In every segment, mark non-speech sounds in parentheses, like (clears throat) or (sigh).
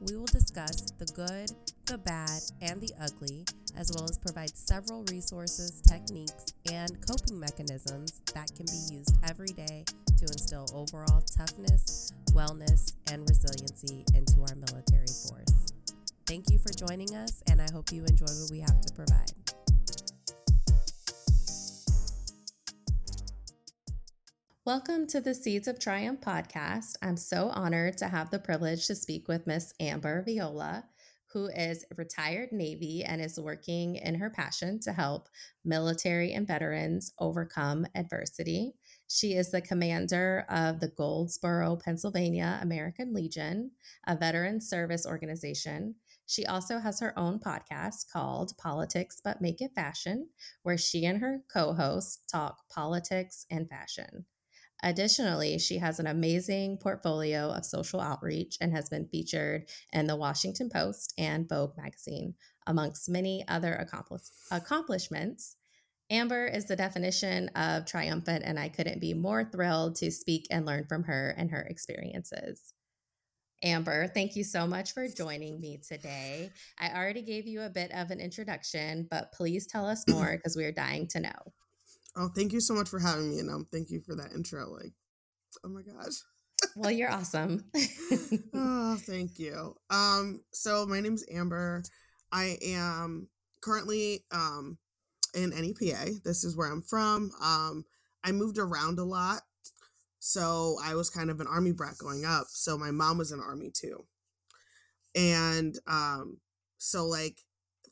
We will discuss the good, the bad, and the ugly, as well as provide several resources, techniques, and coping mechanisms that can be used every day to instill overall toughness, wellness, and resiliency into our military force. Thank you for joining us, and I hope you enjoy what we have to provide. Welcome to the Seeds of Triumph podcast. I'm so honored to have the privilege to speak with Miss Amber Viola, who is retired Navy and is working in her passion to help military and veterans overcome adversity. She is the commander of the Goldsboro, Pennsylvania American Legion, a veteran service organization. She also has her own podcast called Politics But Make It Fashion, where she and her co host talk politics and fashion. Additionally, she has an amazing portfolio of social outreach and has been featured in the Washington Post and Vogue magazine, amongst many other accompli- accomplishments. Amber is the definition of triumphant, and I couldn't be more thrilled to speak and learn from her and her experiences. Amber, thank you so much for joining me today. I already gave you a bit of an introduction, but please tell us (clears throat) more because we're dying to know. Oh, thank you so much for having me, and um, thank you for that intro. Like, oh my gosh. well, you're awesome. (laughs) oh, thank you. Um, so my name's Amber. I am currently um in NEPA. This is where I'm from. Um, I moved around a lot, so I was kind of an army brat growing up. So my mom was in army too, and um, so like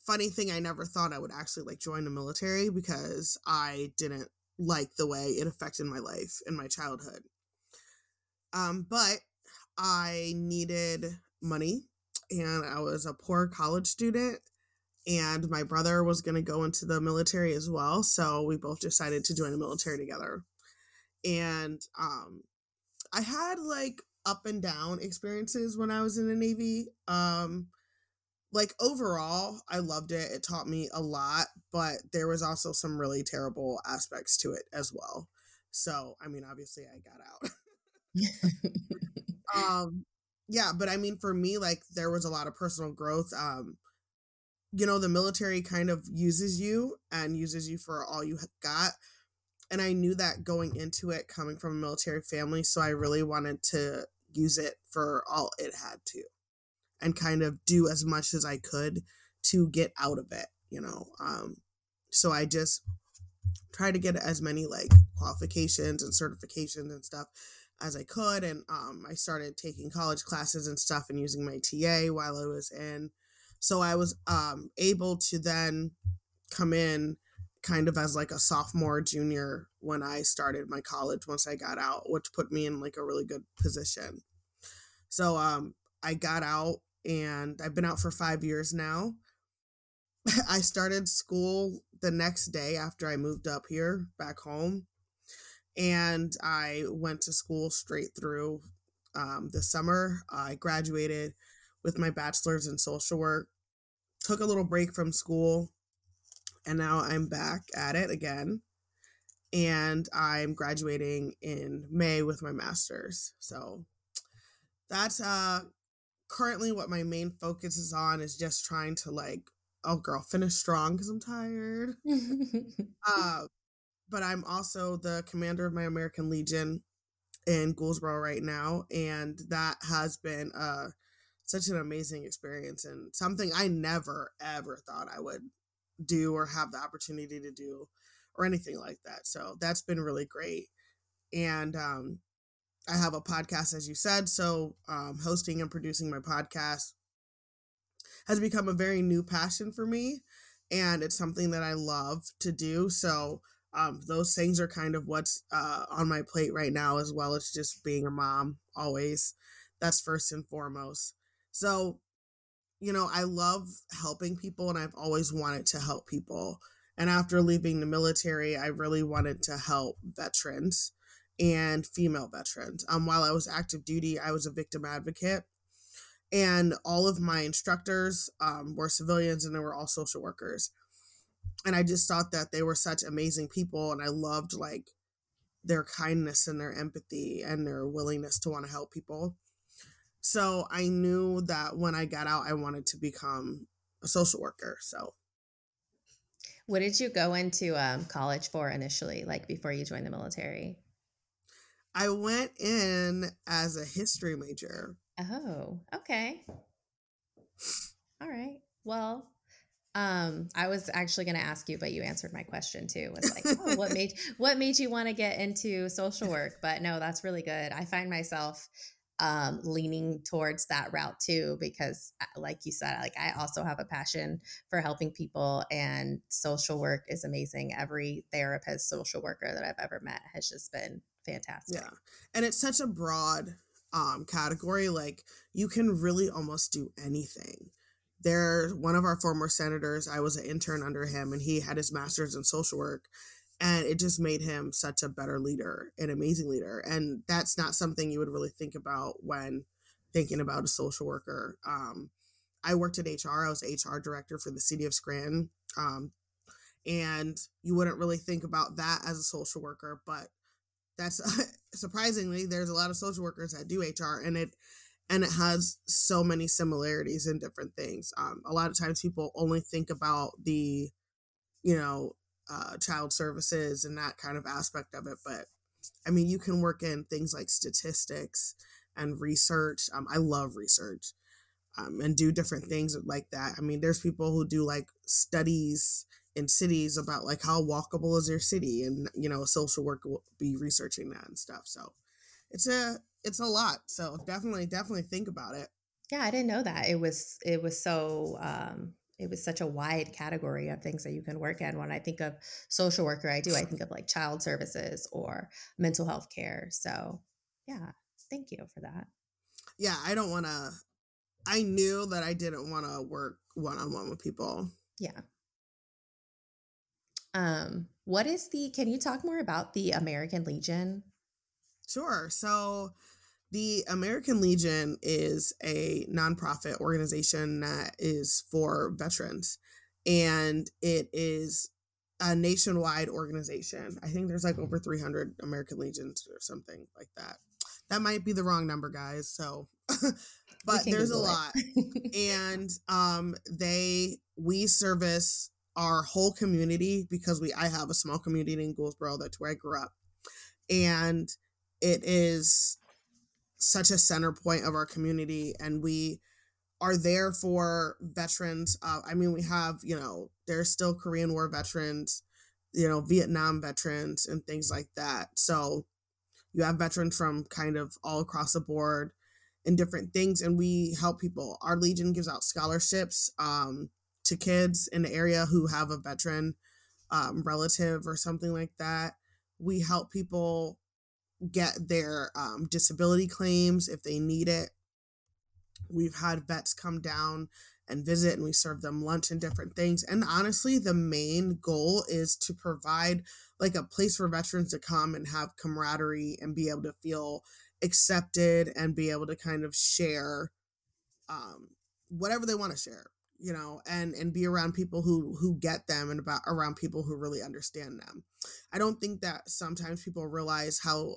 funny thing, I never thought I would actually like join the military because I didn't like the way it affected my life in my childhood. Um, but I needed money and I was a poor college student and my brother was going to go into the military as well so we both decided to join the military together and um i had like up and down experiences when i was in the navy um like overall i loved it. It taught me a lot but there was also some really terrible aspects to it as well. So i mean obviously i got out. (laughs) Um yeah but i mean for me like there was a lot of personal growth um you know the military kind of uses you and uses you for all you got and i knew that going into it coming from a military family so i really wanted to use it for all it had to and kind of do as much as I could to get out of it, you know. Um, so I just tried to get as many like qualifications and certifications and stuff as I could. And um, I started taking college classes and stuff and using my TA while I was in. So I was um, able to then come in kind of as like a sophomore, junior when I started my college once I got out, which put me in like a really good position. So um, I got out and I've been out for five years now. (laughs) I started school the next day after I moved up here back home. And I went to school straight through um, this summer. I graduated with my bachelor's in social work, took a little break from school, and now I'm back at it again. And I'm graduating in May with my master's. So that's uh currently what my main focus is on is just trying to like oh girl finish strong because i'm tired. Uh, (laughs) but i'm also the commander of my american legion in Goldsboro right now and that has been uh such an amazing experience and something i never ever thought i would do or have the opportunity to do or anything like that. So that's been really great. And um I have a podcast, as you said. So, um, hosting and producing my podcast has become a very new passion for me. And it's something that I love to do. So, um, those things are kind of what's uh, on my plate right now, as well as just being a mom, always. That's first and foremost. So, you know, I love helping people and I've always wanted to help people. And after leaving the military, I really wanted to help veterans and female veterans. Um, while I was active duty, I was a victim advocate, and all of my instructors um, were civilians and they were all social workers. And I just thought that they were such amazing people, and I loved like their kindness and their empathy and their willingness to want to help people. So I knew that when I got out, I wanted to become a social worker. So, what did you go into um, college for initially, like before you joined the military? I went in as a history major. Oh, okay. All right. Well, um, I was actually going to ask you, but you answered my question too. Was like, oh, what made (laughs) what made you want to get into social work? But no, that's really good. I find myself um, leaning towards that route too, because uh, like you said, like I also have a passion for helping people, and social work is amazing. Every therapist, social worker that I've ever met has just been fantastic. Yeah, and it's such a broad um, category. Like you can really almost do anything there one of our former senators i was an intern under him and he had his master's in social work and it just made him such a better leader an amazing leader and that's not something you would really think about when thinking about a social worker um, i worked at hr i was hr director for the city of scranton um, and you wouldn't really think about that as a social worker but that's (laughs) surprisingly there's a lot of social workers that do hr and it and it has so many similarities in different things. Um, a lot of times people only think about the, you know, uh, child services and that kind of aspect of it, but I mean, you can work in things like statistics and research. Um, I love research um, and do different things like that. I mean, there's people who do like studies in cities about like how walkable is your city, and you know, social work will be researching that and stuff. So it's a it's a lot. So definitely, definitely think about it. Yeah, I didn't know that. It was it was so um it was such a wide category of things that you can work in. When I think of social worker, I do I think of like child services or mental health care. So yeah, thank you for that. Yeah, I don't want to. I knew that I didn't want to work one on one with people. Yeah. Um, what is the? Can you talk more about the American Legion? Sure. So the American Legion is a nonprofit organization that is for veterans, and it is a nationwide organization. I think there's like over 300 American Legions or something like that. That might be the wrong number, guys. So, (laughs) but there's a lot. (laughs) and um, they, we service our whole community because we, I have a small community in Gouldsboro. That's where I grew up. And it is such a center point of our community and we are there for veterans uh, i mean we have you know there's still korean war veterans you know vietnam veterans and things like that so you have veterans from kind of all across the board and different things and we help people our legion gives out scholarships um, to kids in the area who have a veteran um, relative or something like that we help people get their um, disability claims if they need it. We've had vets come down and visit, and we serve them lunch and different things. And honestly, the main goal is to provide like a place for veterans to come and have camaraderie and be able to feel accepted and be able to kind of share um, whatever they want to share you know and and be around people who who get them and about around people who really understand them. I don't think that sometimes people realize how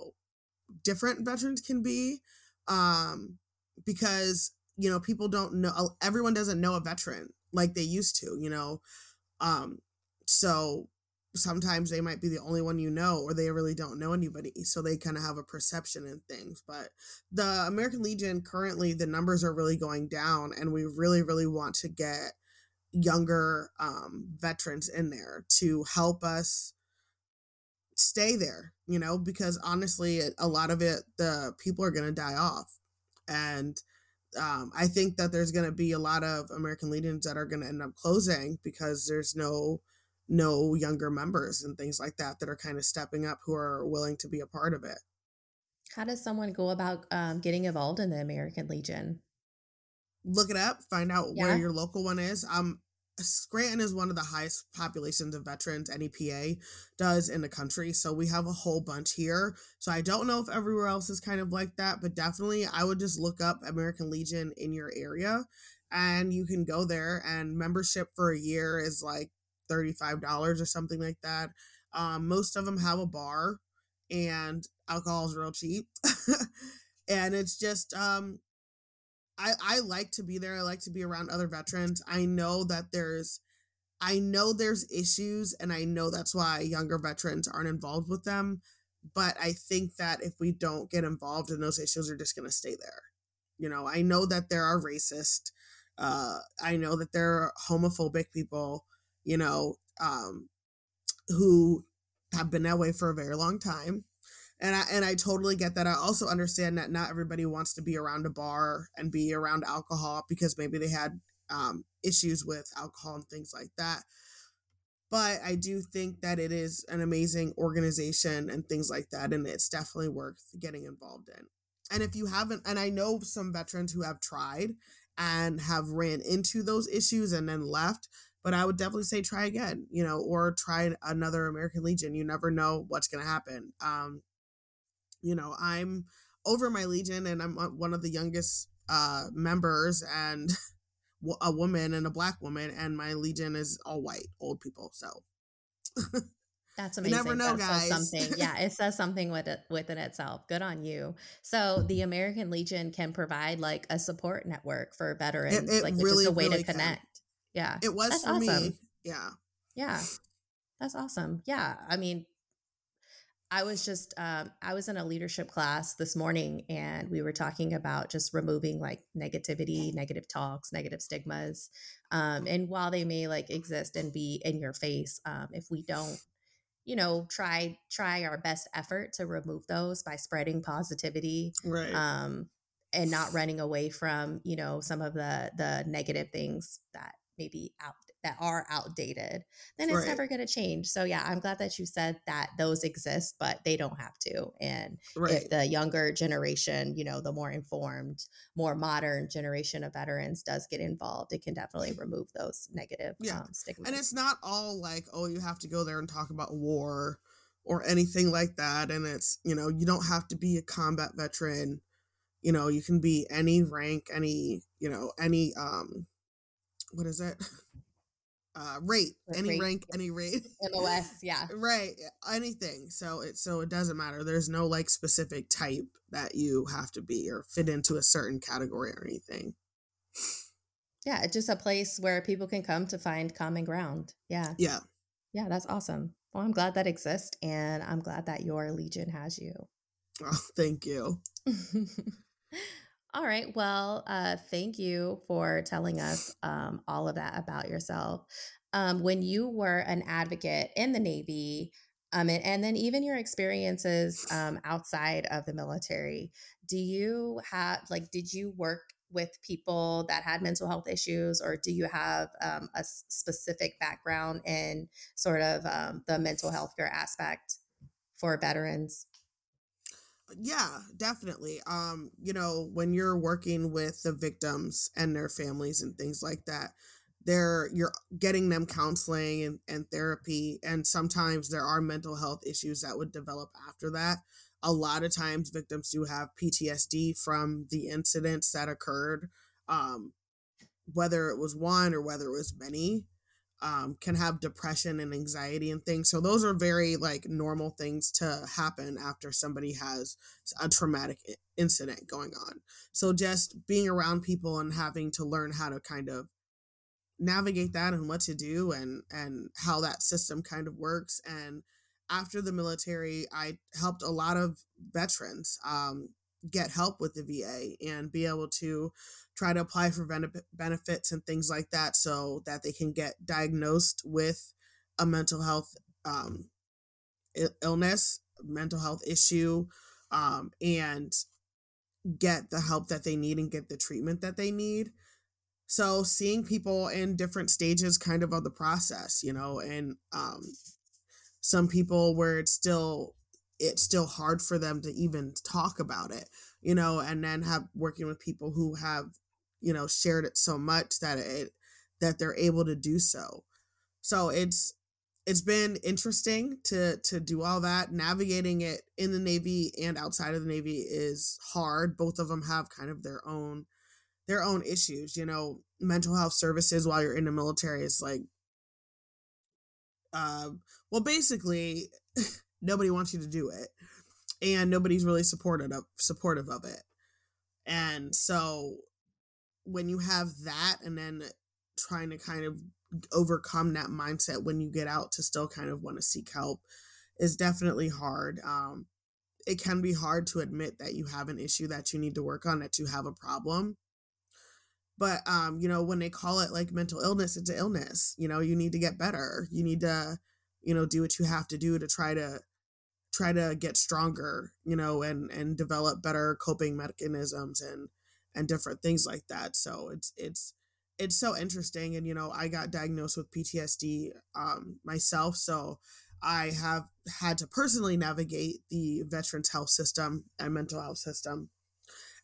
different veterans can be um because you know people don't know everyone doesn't know a veteran like they used to you know um so sometimes they might be the only one you know or they really don't know anybody so they kind of have a perception in things but the american legion currently the numbers are really going down and we really really want to get younger um, veterans in there to help us stay there you know because honestly a lot of it the people are going to die off and um, i think that there's going to be a lot of american legions that are going to end up closing because there's no no younger members and things like that that are kind of stepping up who are willing to be a part of it. How does someone go about um, getting involved in the American Legion? Look it up, find out yeah. where your local one is. Um, Scranton is one of the highest populations of veterans NEPA does in the country. So we have a whole bunch here. So I don't know if everywhere else is kind of like that, but definitely I would just look up American Legion in your area and you can go there and membership for a year is like $35 or something like that. Um, most of them have a bar and alcohol is real cheap. (laughs) and it's just, um, I, I like to be there. I like to be around other veterans. I know that there's I know there's issues and I know that's why younger veterans aren't involved with them. But I think that if we don't get involved in those issues are just gonna stay there. You know, I know that there are racist, uh, I know that there are homophobic people, you know, um, who have been that way for a very long time and I and I totally get that. I also understand that not everybody wants to be around a bar and be around alcohol because maybe they had um, issues with alcohol and things like that. But I do think that it is an amazing organization and things like that, and it's definitely worth getting involved in. And if you haven't, and I know some veterans who have tried and have ran into those issues and then left, but I would definitely say try again, you know, or try another American Legion. You never know what's going to happen. Um, you know, I'm over my legion and I'm one of the youngest uh members and (laughs) a woman and a black woman and my legion is all white old people so (laughs) That's amazing. You never know, that guys. something. (laughs) Yeah, it says something with it within itself. Good on you. So the American Legion can provide like a support network for veterans, it, it like really, just a way really to connect. Can. Yeah, it was That's for awesome. me. Yeah, yeah, that's awesome. Yeah, I mean, I was just, um, I was in a leadership class this morning and we were talking about just removing like negativity, negative talks, negative stigmas. Um, and while they may like exist and be in your face, um, if we don't, you know, try, try our best effort to remove those by spreading positivity. Right. Um, and not running away from, you know, some of the, the negative things that maybe out that are outdated, then it's right. never going to change. So yeah, I'm glad that you said that those exist, but they don't have to. And right. if the younger generation, you know, the more informed, more modern generation of veterans does get involved, it can definitely (laughs) remove those negative yeah. um, stigmas. And it's not all like, oh, you have to go there and talk about war or anything like that. And it's, you know, you don't have to be a combat veteran. You know, you can be any rank, any, you know, any um what is it? uh rate any rate. rank any rate. MOS yeah. (laughs) Right anything. So it so it doesn't matter. There's no like specific type that you have to be or fit into a certain category or anything. Yeah it's just a place where people can come to find common ground. Yeah. Yeah. Yeah that's awesome. Well i'm glad that exists and i'm glad that your legion has you. Oh thank you (laughs) All right. Well, uh, thank you for telling us (laughs) um, all of that about yourself. Um, when you were an advocate in the Navy, um, and, and then even your experiences um, outside of the military, do you have, like, did you work with people that had mental health issues, or do you have um, a specific background in sort of um, the mental health care aspect for veterans? Yeah definitely um you know when you're working with the victims and their families and things like that they're you're getting them counseling and, and therapy and sometimes there are mental health issues that would develop after that. A lot of times victims do have ptsd from the incidents that occurred um whether it was one or whether it was many um, can have depression and anxiety and things. So those are very like normal things to happen after somebody has a traumatic incident going on. So just being around people and having to learn how to kind of navigate that and what to do and and how that system kind of works and after the military i helped a lot of veterans um, get help with the va and be able to try to apply for benefits and things like that so that they can get diagnosed with a mental health um, illness, mental health issue, um, and get the help that they need and get the treatment that they need. So seeing people in different stages kind of of the process, you know, and um, some people where it's still it's still hard for them to even talk about it you know and then have working with people who have you know shared it so much that it that they're able to do so. So it's it's been interesting to to do all that. Navigating it in the navy and outside of the navy is hard. Both of them have kind of their own their own issues you know. Mental health services while you're in the military is like uh, well basically (laughs) nobody wants you to do it and nobody's really supportive of supportive of it and so when you have that and then trying to kind of overcome that mindset when you get out to still kind of want to seek help is definitely hard. Um, it can be hard to admit that you have an issue that you need to work on, that you have a problem. But um, you know, when they call it like mental illness, it's an illness. You know, you need to get better. You need to, you know, do what you have to do to try to try to get stronger, you know, and and develop better coping mechanisms and and different things like that. So it's it's it's so interesting and you know, I got diagnosed with PTSD um myself, so I have had to personally navigate the veterans health system and mental health system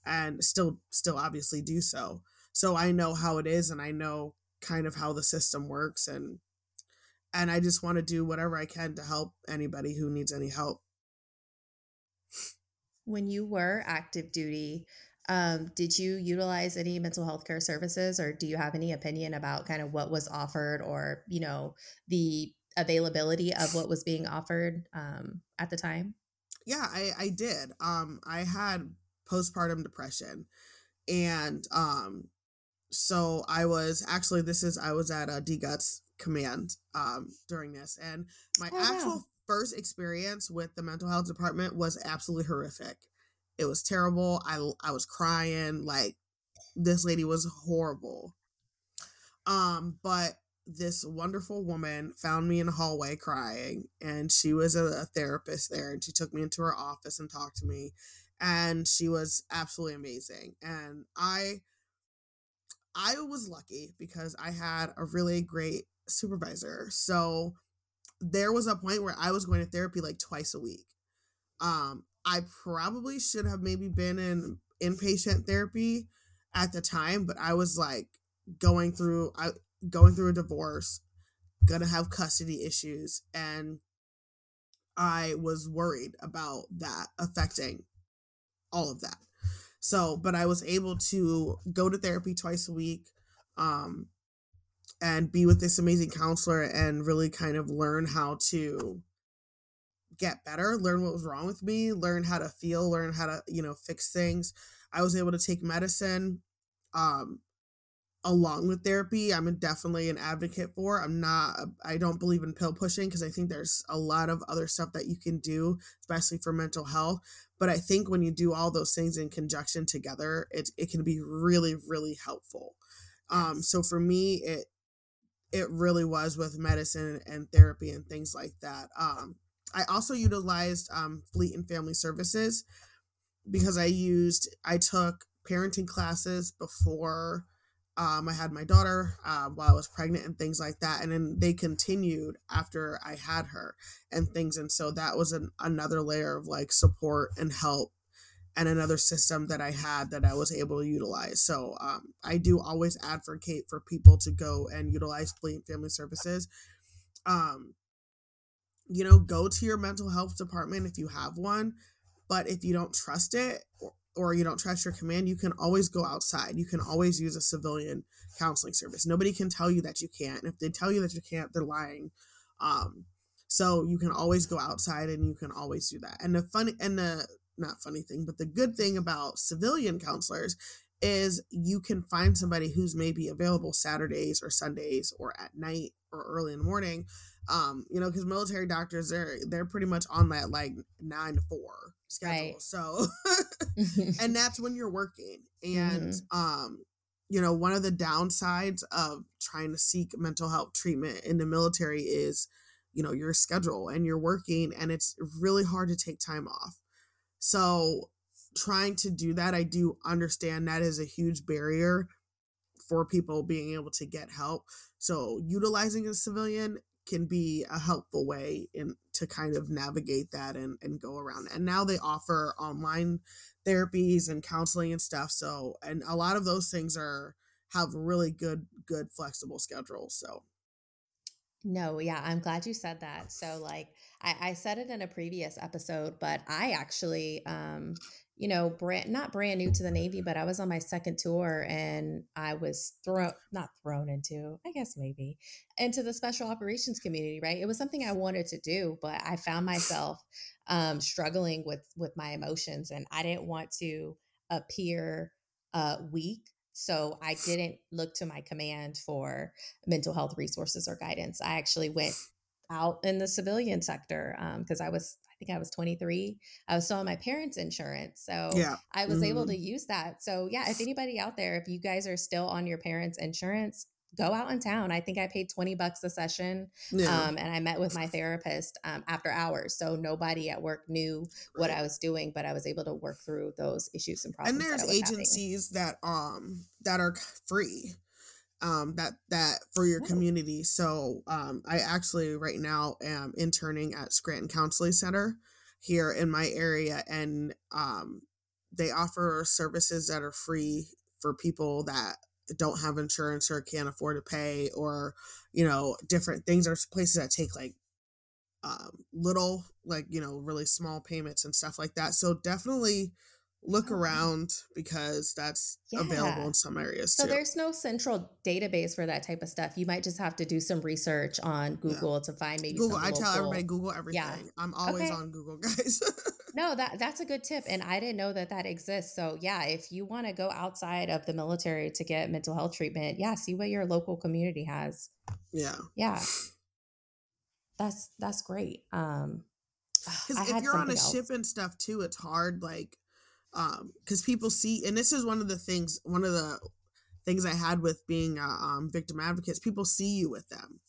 and still still obviously do so. So I know how it is and I know kind of how the system works and and I just want to do whatever I can to help anybody who needs any help. When you were active duty, um, did you utilize any mental health care services or do you have any opinion about kind of what was offered or, you know, the availability of what was being offered um, at the time? Yeah, I, I did. Um, I had postpartum depression and um, so I was actually this is I was at a DGUTS command um, during this and my oh, actual wow. first experience with the mental health department was absolutely horrific. It was terrible. I I was crying like this lady was horrible. Um but this wonderful woman found me in the hallway crying and she was a, a, therapist there and she took me into her office and talked to me and she was absolutely amazing and i i was lucky because i had a really great supervisor so there was a point where i was going to therapy like twice a week um i probably should have maybe been in inpatient therapy at the time but i was like going through i going through a divorce, gonna have custody issues, and I was worried about that affecting all of that. So, but I was able to go to therapy twice a week um, and be with this amazing counselor and really kind of learn how to get better, learn what was wrong with me, learn how to feel, learn how to, you know, fix things. I was able to take medicine um, along with therapy. I'm definitely an advocate for. I'm not i don't believe in pill pushing because i think there's a lot of other stuff that you can do especially for mental health. But i think when you do all those things in conjunction together it, it can be really really helpful. Um so for me it it really was with medicine and therapy and things like that um i also utilized um fleet and family services because i used i took parenting classes before um, I had my daughter uh, while I was pregnant and things like that. And then they continued after I had her and things. And so that was an, another layer of like support and help and another system that I had that I was able to utilize. So um, I do always advocate for people to go and utilize Fleet Family Services. Um, you know, go to your mental health department if you have one. But if you don't trust it or you don't trust your command, you can always go outside. You can always use a civilian counseling service. Nobody can tell you that you can't. If they tell you that you can't, they're lying. Um, so you can always go outside and you can always do that. And the funny and the not funny thing, but the good thing about civilian counselors is you can find somebody who's maybe available Saturdays or Sundays or at night or early in the morning. Um, you know, because military doctors they're they're pretty much on that like nine to four schedule. Right. So, (laughs) (laughs) and that's when you're working. And, mm-hmm. um, you know, one of the downsides of trying to seek mental health treatment in the military is, you know, your schedule and you're working and it's really hard to take time off. So, trying to do that, I do understand that is a huge barrier for people being able to get help. So, utilizing a civilian can be a helpful way in to kind of navigate that and, and go around. And now they offer online therapies and counseling and stuff. So and a lot of those things are have really good good flexible schedules. So no, yeah, I'm glad you said that. So like I, I said it in a previous episode, but I actually um you know, brand not brand new to the Navy, but I was on my second tour and I was thrown not thrown into, I guess maybe, into the special operations community, right? It was something I wanted to do, but I found myself um, struggling with with my emotions and I didn't want to appear uh, weak. So I didn't look to my command for mental health resources or guidance. I actually went out in the civilian sector because um, I was I think I was 23. I was still on my parents' insurance. So Yeah. I was able hmm to use that. So yeah, if anybody out there, if you guys are still on your parents' insurance, go out in town. I think I paid 20 bucks a session. Yeah. Um, and I met with my (laughs) therapist um, after hours. So nobody at work knew what I was doing, but I was able to work through those issues and problems And there's I was having. agencies that um that are free um that that for your Oh, community. So um I actually right now am interning at Scranton Counseling Center here in my area and um they offer services that are free for people that don't have insurance or can't afford to pay or you know different things There's places that take like um, little, like, you know, really small payments and stuff like that. So definitely look oh, around because that's available in some areas So too. there's no central database for that type of stuff. You might just have to do some research on Yeah. Google to find maybe Google, I tell everybody. Google Yeah. everything. I'm always Okay. on Google, guys. (laughs) No, that that's a good tip, and I didn't know that that exists. So yeah, if you want to go outside of the military to get mental health treatment, yeah, see what your local community has. yeah. Yeah, (sighs) that's that's great. Um, Because if you're on a something ship and stuff too, it's hard, like, um, because people see, and this is one of the things, one of the things I had with being a um, victim advocates. People see you with them,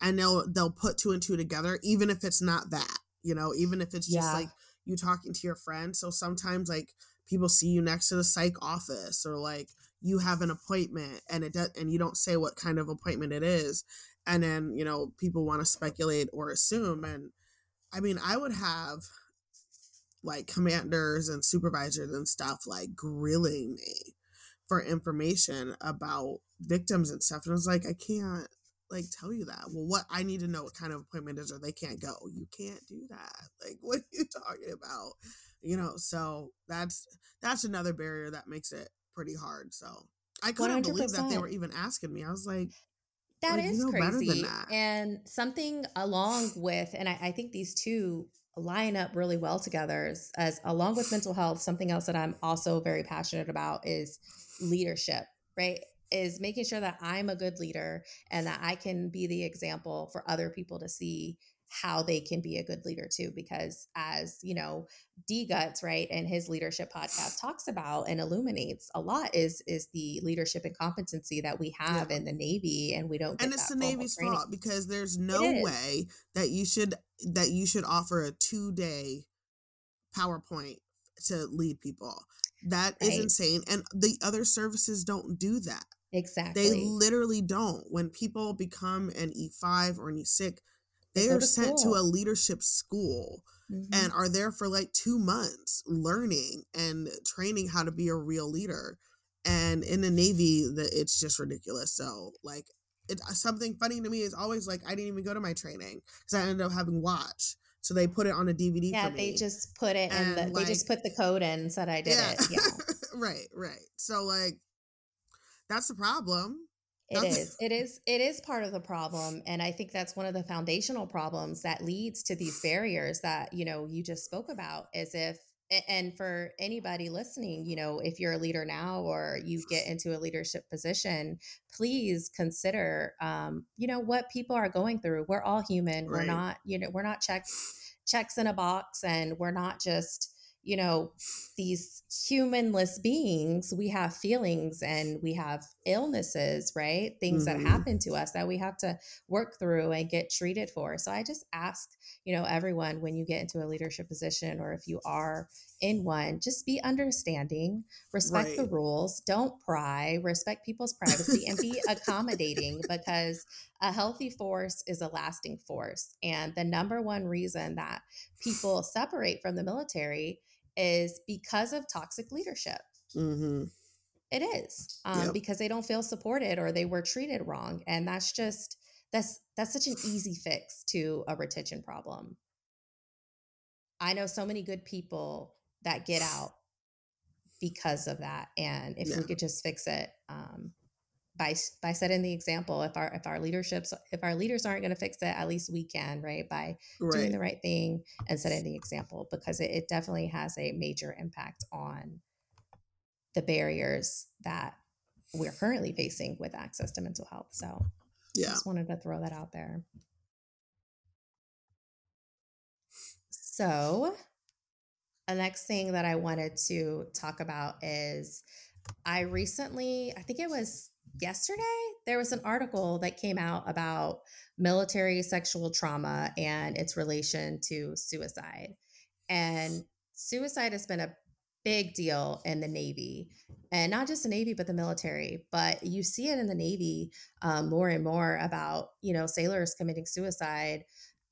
and they'll they'll put two and two together, even if it's not that, you know, even if it's just Yeah, like you talking to your friend. So sometimes like people see you next to the psych office, or like you have an appointment, and it does, and you don't say what kind of appointment it is, and then you know people want to speculate or assume, and I mean, I would have like commanders and supervisors and stuff like grilling me for information about victims and stuff. And I was like, I can't like tell you that. Well, what I need to know what kind of appointment is or they can't go. You can't do that. (laughs) Like, what are you talking about? You know, so that's that's another barrier that makes it pretty hard. So I couldn't hundred believe that they were even asking me. I was like, That like you know crazy, that. and something along with, and I, I think these two line up really well together. As, as along with mental health, something else that I'm also very passionate about is leadership. Right, is making sure that I'm a good leader and that I can be the example for other people to see how they can be a good leader too. Because as you know, DGUTS, right, and his leadership podcast (sighs) talks about and illuminates a lot is is the leadership and competency that we Yeah. have in the Navy, and we don't and it's the navy's training. fault because there's no way that you should that you should offer a two day powerpoint to lead people that is Right. insane and the other services don't do that Exactly. they literally don't when people become an e5 or an e6 They go are to sent to a leadership school hmm and are there for like two months learning and training how to be a real leader. And in the navy the, it's just ridiculous. So like it something funny to me is always like i didn't even go to my training because i ended up having watch. So they put it on a dvd Yeah, they just put it in the. and They just put the code in and said I did yeah. it. Yeah. (laughs) right right. So like that's the problem It is. It is. It is part of the problem, and I think that's one of the foundational problems that leads to these barriers that you know you just spoke about. Is if and for anybody listening, you know, if you're a leader now or you get into a leadership position, please consider, um, you know, what people are going through. We're all human. We're not, you know, we're not checks checks in a box, and we're not just you know these humanless beings we have feelings and we have illnesses right? Things that hmm happen to us that we have to work through and get treated for. So i just ask you know everyone when you get into a leadership position or if you are in one just be understanding respect the rules don't pry respect people's privacy and be accommodating because a healthy force is a lasting force. And the number one reason that people separate from the military is because of toxic leadership. hmm It is um, yep because they don't feel supported or they were treated wrong, and that's just that's that's such an easy fix to a retention problem. I know so many good people that get out because of that, and if yeah we could just fix it um, by by setting the example, if our if our leaderships if our leaders aren't going to fix it, at least we can, right? By doing the right thing and setting the example, because it, it definitely has a major impact on the barriers that we're currently facing with access to mental health. So yeah, just wanted to throw that out there. So, the next thing that I wanted to talk about is I recently, I think it was yesterday, there was an article that came out about military sexual trauma and its relation to suicide. And suicide has been a big deal in the Navy, and not just the Navy, but the military. But you see it in the Navy um, more and more about, you know, sailors committing suicide.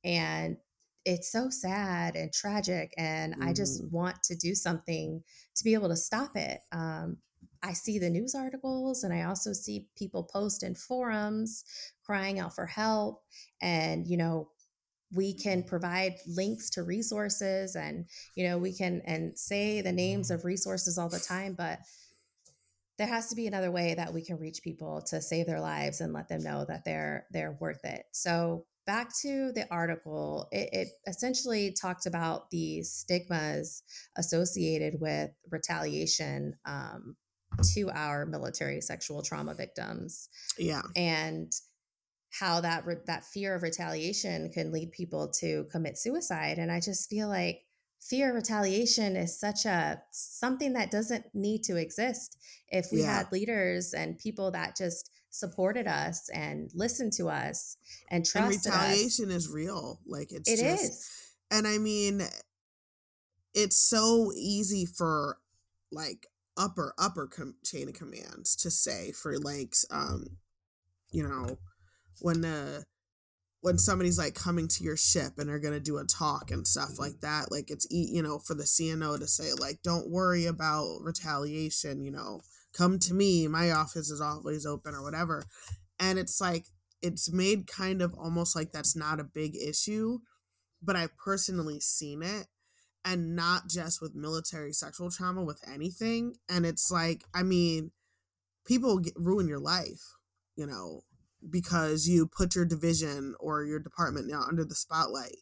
And it's so sad and tragic. And mm-hmm. I just mm-hmm. want to do something to be able to stop it. Um, I see the news articles and I also see people post in forums crying out for help. And, you know, we can provide links to resources and, you know, we can and say the names of resources all the time, but there has to be another way that we can reach people to save their lives and let them know that they're they're worth it. So back to the article, it, it, essentially talked about the stigmas associated with retaliation um, to our military sexual trauma victims. Yeah. And how that re- that fear of retaliation can lead people to commit suicide and I just feel like fear of retaliation is such a something that doesn't need to exist if we yeah. had leaders and people that just supported us and listened to us and trusted and retaliation us. is real like it's it just, is. and i mean it's so easy for like upper upper com- chain of commands to say for like um you know when uh when somebody's like coming to your ship and they're going to do a talk and stuff like that like it's you know for the cno to say like don't worry about retaliation you know come to me my office is always open or whatever. And it's like it's made kind of almost like that's not a big issue but i've personally seen it and not just with military sexual trauma with anything and it's like i mean people get, ruin your life you know because you put your division or your department now under the spotlight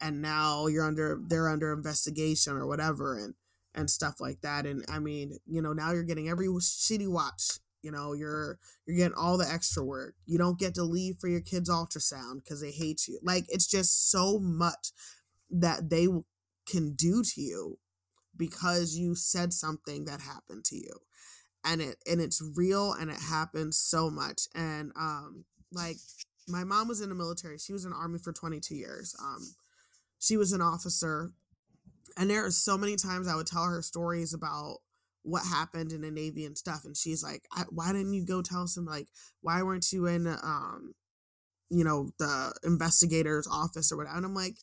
and now you're under they're under investigation or whatever and and stuff like that and i mean you know now you're getting every shitty watch you know you're you're getting all the extra work. You don't get to leave for your kids ultrasound because they hate you. Like it's just so much that they can do to you because you said something that happened to you. And it and it's real and it happens so much. And um like my mom was in the military. She was in the army for 22 years. Um she was an officer. And there are so many times i would tell her stories about what happened in the navy and stuff. And she's like why didn't you go tell some like why weren't you in um you know the investigator's office or whatever? And i'm like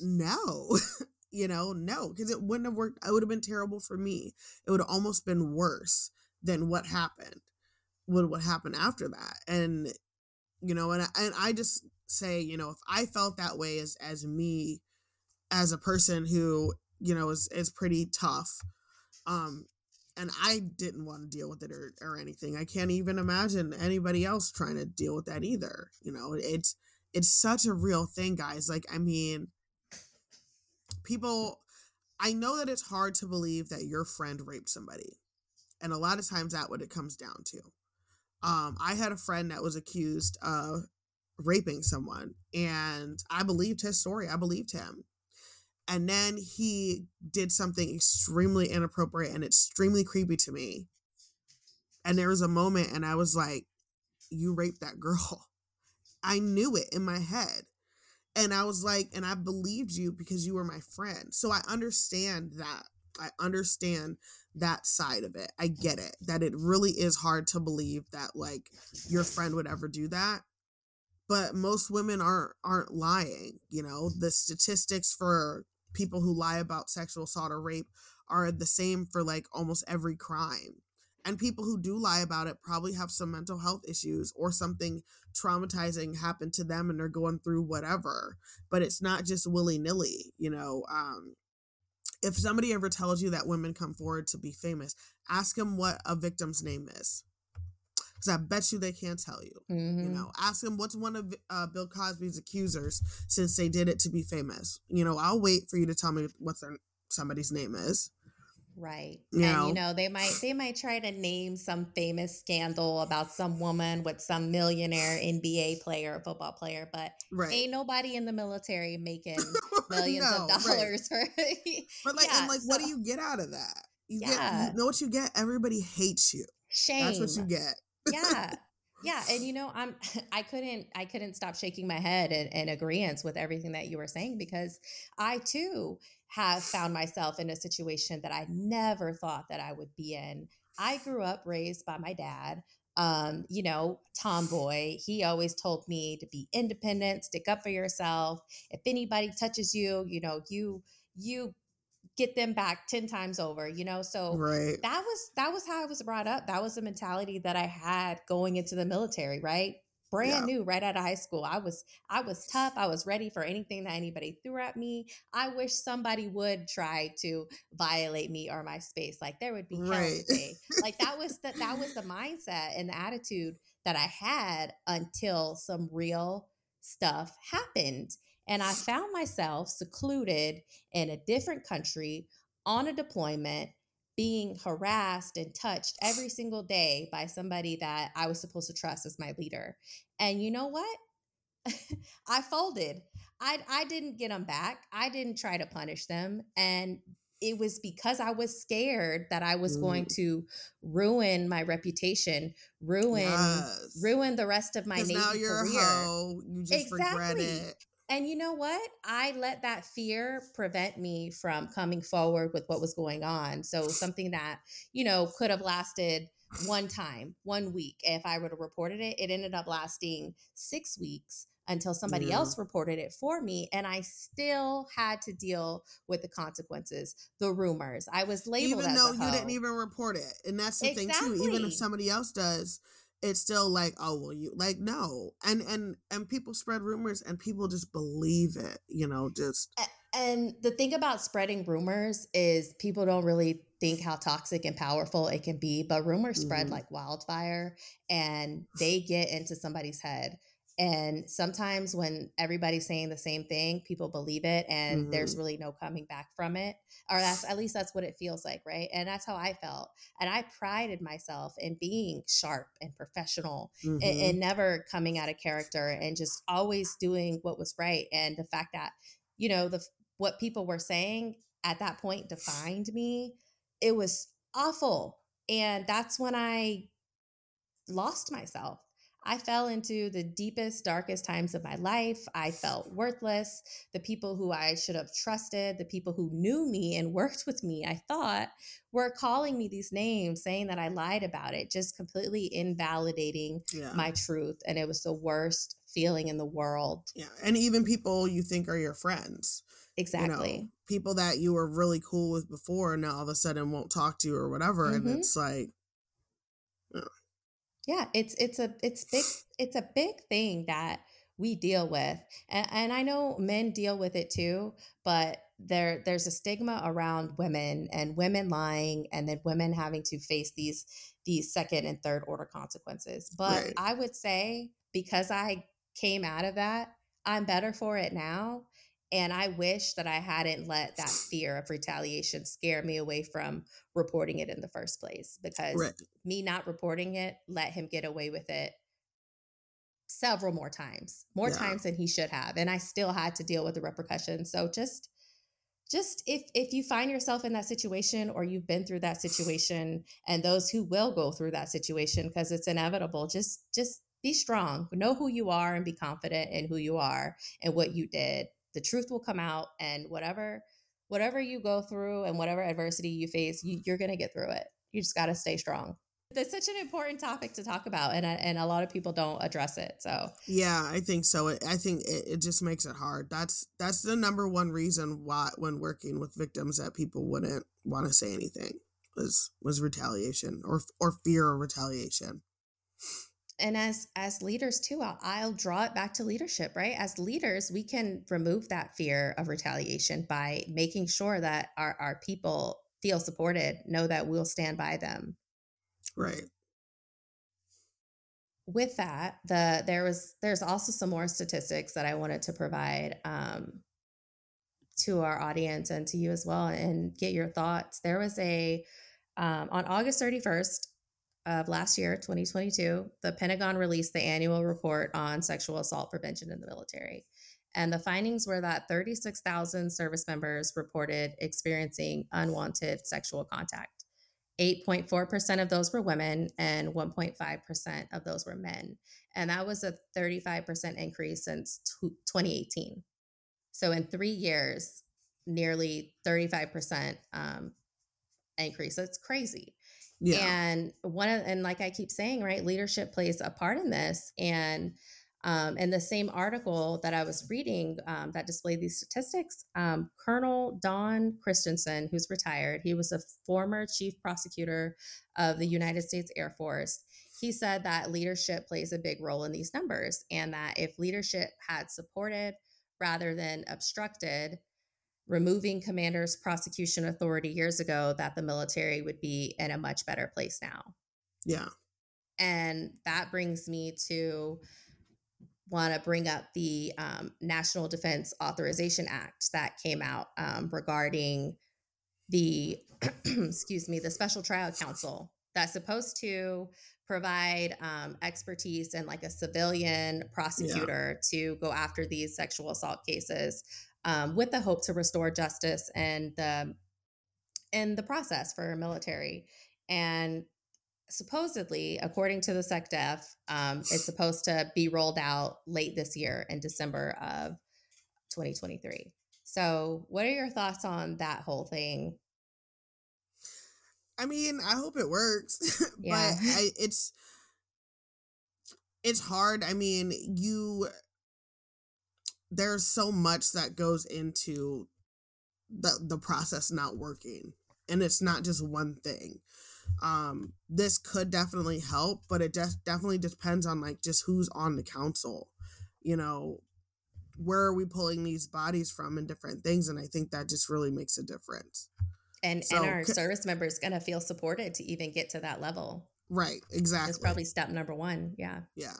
no (laughs) you know no because it wouldn't have worked it would have been terrible for me. It would have almost been worse than what happened what would happen after that and you know and I, and I just say you know if i felt that way as as me as a person who you know is is pretty tough um and i didn't want to deal with it or, or anything i can't even imagine anybody else trying to deal with that either you know it's it's such a real thing guys like i mean people I know that it's hard to believe that your friend raped somebody. And a lot of times that what it comes down to. Um, I had a friend that was accused of raping someone and I believed his story. I believed him. And then he did something extremely inappropriate and extremely creepy to me. And there was a moment and I was like, You raped that girl. (laughs) I knew it in my head. And I was like, and I believed you because you were my friend. So I understand that. I understand that side of it. I get it. That it really is hard to believe that like your friend would ever do that. But most women aren't aren't lying, you know. The statistics for people who lie about sexual assault or rape are the same for like almost every crime. And people who do lie about it probably have some mental health issues or something traumatizing happened to them and they're going through whatever. But it's not just willy nilly, you know. Um, if somebody ever tells you that women come forward to be famous, ask them what a victim's name is. Because I bet you they can't tell you. Mm-hmm. You know, ask them what's one of uh, Bill Cosby's accusers since they did it to be famous. You know, I'll wait for you to tell me what their somebody's name is Right. You And know? you know, they might they might try to name some famous scandal about some woman with some millionaire NBA player, football player, but Right. ain't nobody in the military making (laughs) millions of no, right. dollars (laughs) for But like, Yeah, and like, what do you get out of that? You get, yeah, you know what you get? Everybody hates you. Shame. That's what you get. Yeah. (laughs) Yeah. And you know, I'm I couldn't I couldn't stop shaking my head in, in agreement with everything that you were saying because I too have found myself in a situation that I never thought that I would be in. I grew up raised by my dad. Um, you know, tomboy. He always told me to be independent, stick up for yourself. If anybody touches you, you know, you you get them back 10 times over, you know? So Right. that was that was how I was brought up. That was the mentality that I had going into the military, right? Brand Yeah. new right out of high school. I was I was tough. I was ready for anything that anybody threw at me. I wish somebody would try to violate me or my space. Like there would be Right. Like that was the that was the (laughs) mindset and the attitude that I had until some real stuff happened. And I found myself secluded in a different country on a deployment, being harassed and touched every single day by somebody that I was supposed to trust as my leader. And you know what? (laughs) I folded. I I didn't get them back. I didn't try to punish them and it was because I was scared that I was going Mm. to ruin my reputation, ruin Yes. ruin the rest of my Navy now you're career. a hoe. You just regret it. And you know what? I let that fear prevent me from coming forward with what was going on. So something that, you know, could have lasted one time, one week. If I would have reported it, it ended up lasting six weeks until somebody Yeah. else reported it for me. And I still had to deal with the consequences, the rumors. I was labeled Even though you didn't even report it. And that's the thing too. Even if somebody else does, it's still like, oh well you like no. And and and people spread rumors and people just believe it, you know, just And the thing about spreading rumors is people don't really think how toxic and powerful it can be, but rumors spread Mhm. like wildfire and they get into somebody's head. And sometimes when everybody's saying the same thing, people believe it and there's Mhm. really no coming back from it. Or that's at least that's what it feels like, right? And that's how I felt. And I prided myself in being sharp and professional and, mhm. and never coming out of character and just always doing what was right and the fact that you know the what people were saying at that point defined me it was awful and that's when i lost myself i fell into the deepest darkest times of my life i felt worthless the people who i should have trusted the people who knew me and worked with me i thought were calling me these names saying that i lied about it just completely invalidating yeah. my truth and it was the worst feeling in the world yeah. And even people you think are your friends. exactly You know, people that you were really cool with before and now all of a sudden won't talk to you or whatever. And Mhm. it's like yeah it's it's a it's big it's a big thing that we deal with and, and i know men deal with it too but there there's a stigma around women and women lying and then women having to face these these second and third order consequences but Right. i would say because i came out of that i'm better for it now and i wish that i hadn't let that fear of retaliation scare me away from reporting it in the first place because right. me not reporting it let him get away with it several more times more Yeah. times than he should have and i still had to deal with the repercussions so just just if if you find yourself in that situation or you've been through that situation and those who will go through that situation because it's inevitable just just be strong know who you are and be confident in who you are and what you did the truth will come out and whatever whatever you go through and whatever adversity you face you, you're going to get through it you just got to stay strong that's such an important topic to talk about and, and a lot of people don't address it so Yeah, I think so. I think it, it just makes it hard. That's that's the number one reason why when working with victims that people wouldn't want to say anything was was retaliation or or fear of retaliation. And as as leaders too I'll, I'll draw it back to leadership right as leaders we can remove that fear of retaliation by making sure that our, our people feel supported know that we'll stand by them Right. with that the there was there's also some more statistics that i wanted to provide um to our audience and to you as well and get your thoughts. There was a, um, on August 31st of last year, 2022, the Pentagon released the annual report on sexual assault prevention in the military. And the findings were that 36,000 service members reported experiencing unwanted sexual contact. 8.4% of those were women and 1.5% of those were men. And that was a 35% increase since 2018. So in three years, nearly 35% um, increase. That's crazy. Yeah. And one of, and like I keep saying, right, leadership plays a part in this. And um, in the same article that I was reading um, that displayed these statistics, um, Colonel Don Christensen, who's retired, he was a former chief prosecutor of the United States Air Force. He said that leadership plays a big role in these numbers, and that if leadership had supported rather than obstructed removing commanders' prosecution authority years ago, that the military would be in a much better place now. Yeah. And that brings me to want to bring up the um, National Defense Authorization Act that came out um, regarding the, (clears throat) excuse me, the Special Trial Counsel that's supposed to provide um, expertise and like a civilian prosecutor yeah. to go after these sexual assault cases um, with the hope to restore justice and the in the process for military and supposedly, according to the SecDef, um, it's supposed to be rolled out late this year in December of 2023. So, what are your thoughts on that whole thing? I mean, I hope it works, (laughs) yeah. but (laughs) I, it's it's hard. I mean, you there's so much that goes into the the process not working, and it's not just one thing. Um this could definitely help but it just definitely depends on like just who's on the council. You know where are we pulling these bodies from and different things and i think that just really makes a difference. And so, and our service members going to feel supported to even get to that level. Right exactly. it's probably step number one yeah. Yeah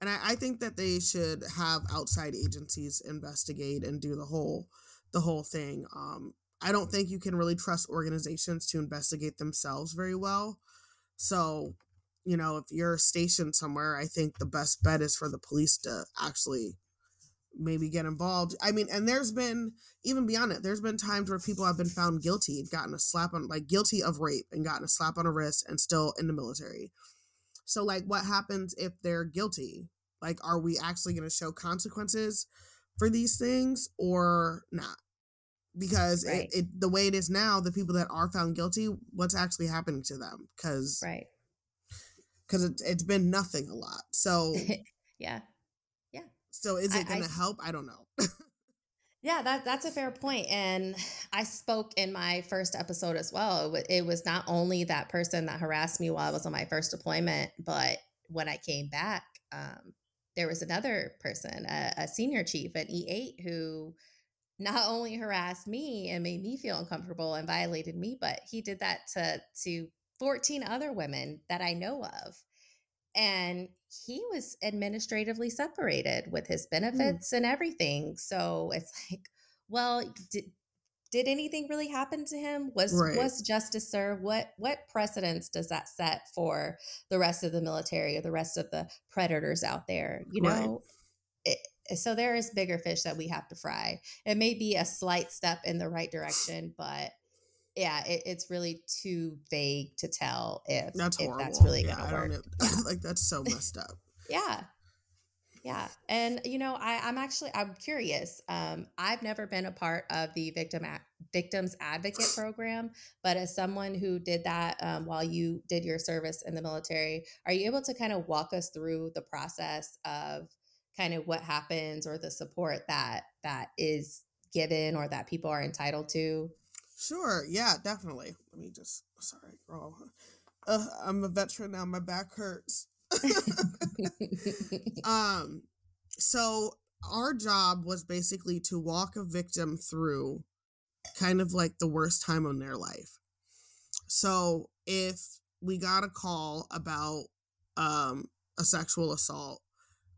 and I, I think that they should have outside agencies investigate and do the whole the whole thing um I don't think you can really trust organizations to investigate themselves very well. So, you know, if you're stationed somewhere, I think the best bet is for the police to actually maybe get involved. I mean, and there's been even beyond it, there's been times where people have been found guilty and gotten a slap on like guilty of rape and gotten a slap on a wrist and still in the military. So like what happens if they're guilty? Like are we actually going to show consequences for these things or not? because right. it, it, the way it is now the people that are found guilty what's actually happening to them? Because right. because it, it's been nothing a lot. So (laughs) yeah. Yeah. So is it gonna help? I don't know (laughs) yeah that that's a fair point and i spoke in my first episode as well it, was not only that person that harassed me while i was on my first deployment but when i came back um, there was another person a, a senior chief at e8 who not only harassed me and made me feel uncomfortable and violated me, but he did that to to 14 other women that I know of. And he was administratively separated with his hmm. benefits mm. and everything. So it's (laughs) like, well, did, did anything really happen to him? Was right. was justice served? What what precedence does that set for the rest of the military or the rest of the predators out there? You know, right. it, so there is bigger fish that we have to fry. It may be a slight step in the right direction, but yeah, it, it's really too vague to tell if that's, if that's really yeah, gonna work. (laughs) like that's so messed up. yeah. Yeah. And you know, I, I'm actually I'm curious. Um, I've never been a part of the victim victims advocate program, but as someone who did that um, while you did your service in the military, are you able to kind of walk us through the process of kind of what happens or the support that that is given or that people are entitled to? Sure. Yeah, definitely. Let me just sorry, girl. Uh, I'm a veteran now. My back hurts. (laughs) um, so our job was basically to walk a victim through kind of like the worst time in their life. So if we got a call about um, a sexual assault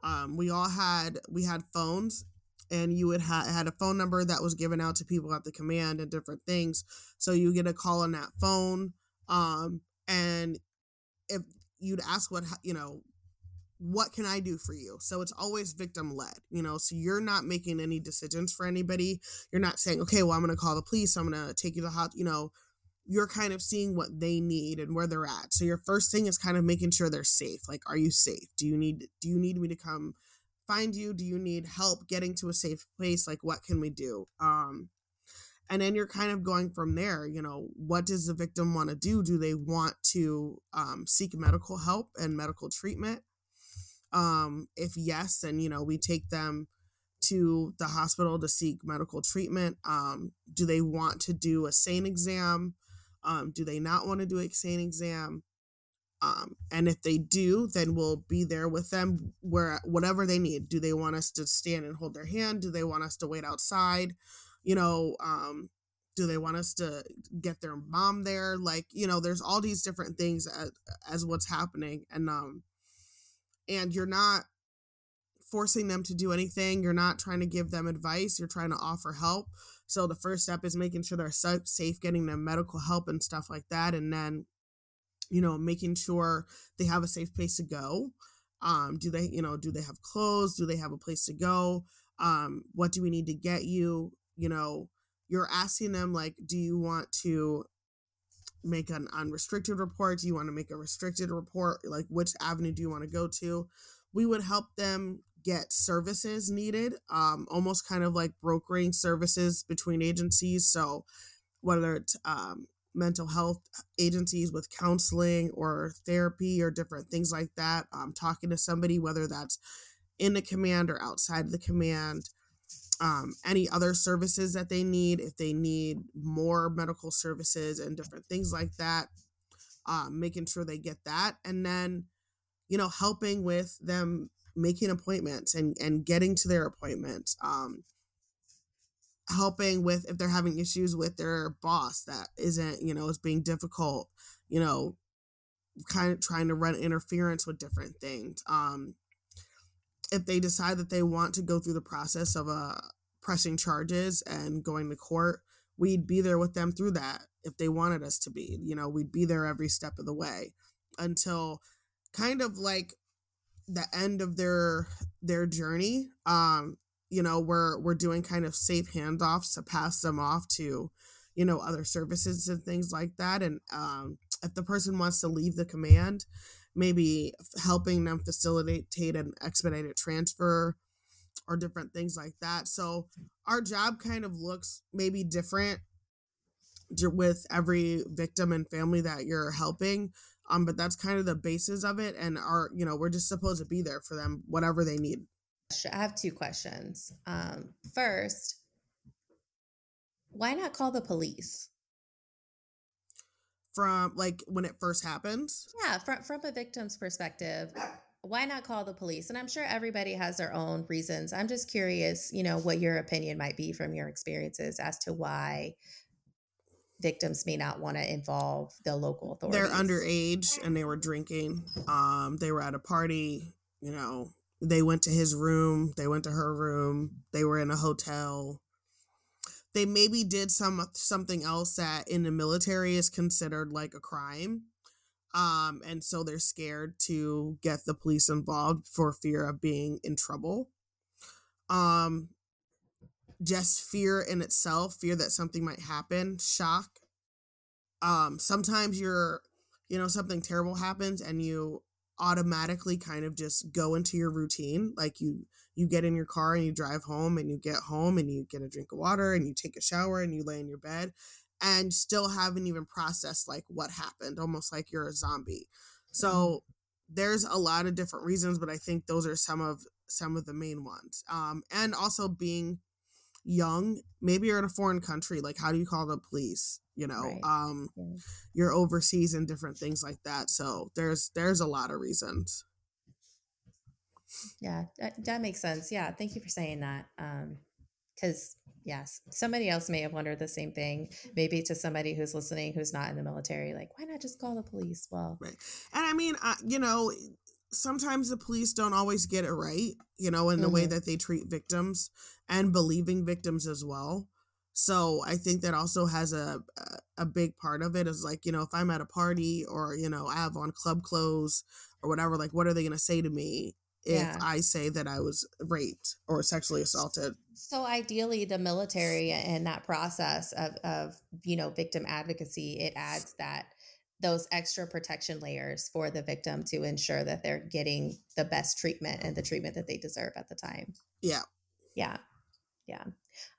um, we all had we had phones and you would ha- had a phone number that was given out to people at the command and different things so you get a call on that phone um and if you'd ask what you know what can I do for you? So it's always victim led, you know. So you're not making any decisions for anybody. You're not saying, okay, well, I'm going to call the police. I'm going to take you to the hot, you know. You're kind of seeing what they need and where they're at. So your first thing is kind of making sure they're safe. Like, are you safe? Do you need Do you need me to come find you? Do you need help getting to a safe place? Like, what can we do? Um, and then you're kind of going from there you know what does the victim want to do do they want to um, seek medical help and medical treatment um, if yes, then you know we take them to the hospital to seek medical treatment. Um, do they want to do a SANE exam? Um, do they not want to do a SANE exam? Um, and if they do, then we'll be there with them where whatever they need. Do they want us to stand and hold their hand? Do they want us to wait outside? You know, um, do they want us to get their mom there? Like, you know, there's all these different things as, as what's happening. And um, and you're not forcing them to do anything. You're not trying to give them advice. You're trying to offer help. So the first step is making sure they're safe, getting them medical help and stuff like that. And then, you know, making sure they have a safe place to go. Um, do they, you know, do they have clothes? Do they have a place to go? Um, what do we need to get you? You know, you're asking them like, do you want to make an unrestricted report? Do you want to make a restricted report? Like, which avenue do you want to go to? We would help them get services needed, um, almost kind of like brokering services between agencies. So, whether it's um, mental health agencies with counseling or therapy or different things like that, um, talking to somebody, whether that's in the command or outside the command um, any other services that they need, if they need more medical services and different things like that, um, making sure they get that. And then, you know, helping with them making appointments and, and getting to their appointments. Um, helping with if they're having issues with their boss that isn't, you know, is being difficult, you know, kind of trying to run interference with different things. Um, if they decide that they want to go through the process of uh, pressing charges and going to court, we'd be there with them through that if they wanted us to be. You know, we'd be there every step of the way until kind of like the end of their their journey. Um, you know, we're we're doing kind of safe handoffs to pass them off to, you know, other services and things like that. And um, if the person wants to leave the command, maybe helping them facilitate an expedited transfer or different things like that. So our job kind of looks maybe different with every victim and family that you're helping. Um, but that's kind of the basis of it. And our, you know, we're just supposed to be there for them, whatever they need. I have two questions. Um, first, why not call the police? from like when it first happens? Yeah, from from a victim's perspective, why not call the police? And I'm sure everybody has their own reasons. I'm just curious, you know, what your opinion might be from your experiences as to why victims may not want to involve the local authorities. They're underage and they were drinking. Um, they were at a party, you know, they went to his room, they went to her room, they were in a hotel. They maybe did some something else that in the military is considered like a crime um and so they're scared to get the police involved for fear of being in trouble. Um just fear in itself fear that something might happen shock. Um sometimes you're you know something terrible happens and you automatically kind of just go into your routine like you you get in your car and you drive home and you get home and you get a drink of water and you take a shower and you lay in your bed and still haven't even processed like what happened almost like you're a zombie so mm-hmm. there's a lot of different reasons but i think those are some of some of the main ones um and also being young maybe you're in a foreign country like how do you call the police you know right. um yeah. you're overseas and different things like that so there's there's a lot of reasons yeah that, that makes sense yeah thank you for saying that um because yes somebody else may have wondered the same thing maybe to somebody who's listening who's not in the military like why not just call the police well right and i mean I, you know sometimes the police don't always get it right, you know, in mm-hmm. the way mm-hmm. that they treat victims and believing victims as well. So I think that also has a a big part of it is like, you know, if I'm at a party or, you know, I have on club clothes or whatever, like what are they going to say to me if yeah. I say that I was raped or sexually assaulted? So ideally the military and that process of of, you know, victim advocacy, it adds that those extra protection layers for the victim to ensure that they're getting the best treatment and the treatment that they deserve at the time. Yeah. Yeah. Yeah.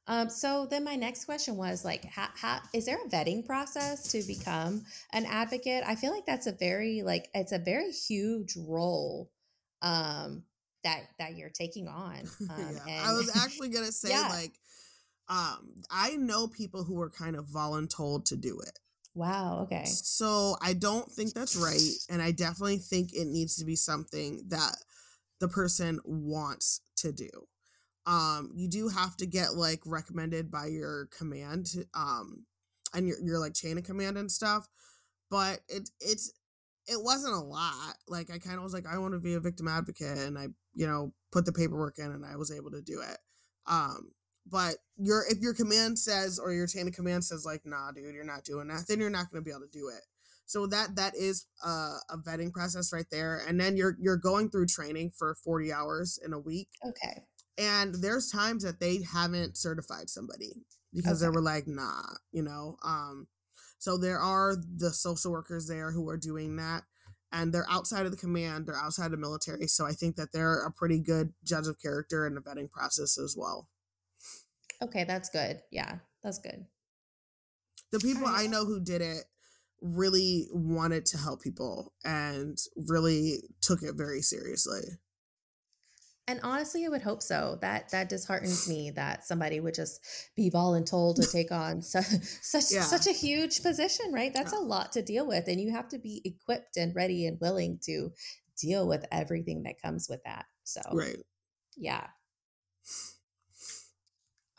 Um, so then my next question was like, how, how, is there a vetting process to become an advocate? I feel like that's a very like it's a very huge role um, that that you're taking on. (laughs) Um, yeah. and, I was (laughs) actually gonna say yeah. like, um, I know people who were kind of voluntold to do it. Wow. Okay. So I don't think that's right, and I definitely think it needs to be something that the person wants to do um you do have to get like recommended by your command um and your, your like chain of command and stuff but it it's it wasn't a lot like i kind of was like i want to be a victim advocate and i you know put the paperwork in and i was able to do it um but your if your command says or your chain of command says like nah dude you're not doing that then you're not going to be able to do it. So that that is a, a vetting process right there and then you're you're going through training for 40 hours in a week. Okay. And there's times that they haven't certified somebody because okay. they were like nah you know um so there are the social workers there who are doing that and they're outside of the command they're outside of the military so i think that they're a pretty good judge of character in the vetting process as well okay that's good yeah that's good the people i know who did it really wanted to help people and really took it very seriously and honestly, I would hope so. That that disheartens me that somebody would just be voluntold to take on such (laughs) such, yeah. such a huge position, right? That's yeah. a lot to deal with, and you have to be equipped and ready and willing to deal with everything that comes with that. So, right, yeah.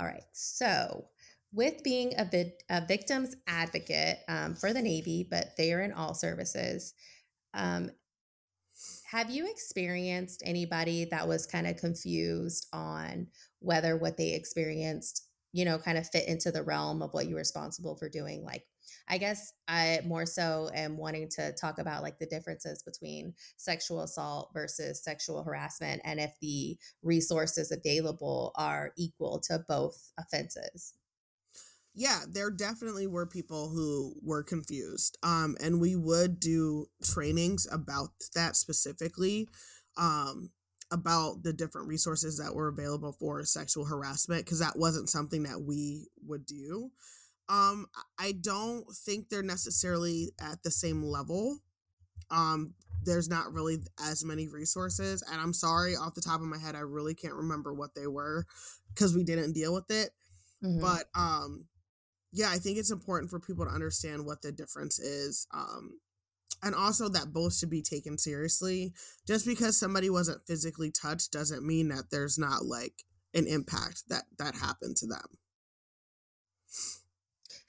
All right, so with being a, vid- a victim's advocate um, for the Navy, but they are in all services. Um, have you experienced anybody that was kind of confused on whether what they experienced, you know, kind of fit into the realm of what you're responsible for doing? Like, I guess I more so am wanting to talk about like the differences between sexual assault versus sexual harassment and if the resources available are equal to both offenses yeah, there definitely were people who were confused. Um, and we would do trainings about that specifically, um, about the different resources that were available for sexual harassment, because that wasn't something that we would do. Um, I don't think they're necessarily at the same level. Um, there's not really as many resources, and I'm sorry off the top of my head, I really can't remember what they were because we didn't deal with it. Mm-hmm. But um yeah, I think it's important for people to understand what the difference is. Um, and also that both should be taken seriously. Just because somebody wasn't physically touched doesn't mean that there's not like an impact that that happened to them.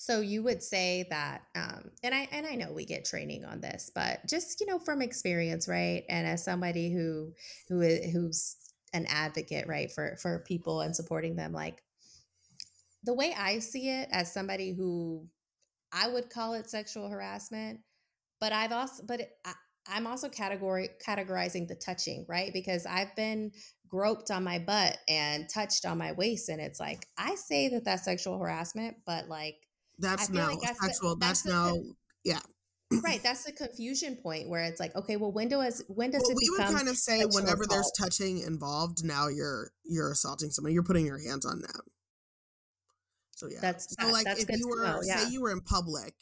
So you would say that, um, and I and I know we get training on this, but just you know from experience, right? And as somebody who who is, who's an advocate, right, for for people and supporting them, like the way I see it as somebody who I would call it sexual harassment, but I've also, but I, I'm also category categorizing the touching, right? Because I've been groped on my butt and touched on my waist, and it's like I say that that's sexual harassment, but like that's now like that's sexual. The, that's, that's now, yeah. right, that's the confusion point where it's like, okay, well, when does when does well, it we become? We would kind of say whenever assault? there's touching involved, now you're you're assaulting somebody. You're putting your hands on them. So yeah, that's so that, like if you were know, yeah. say you were in public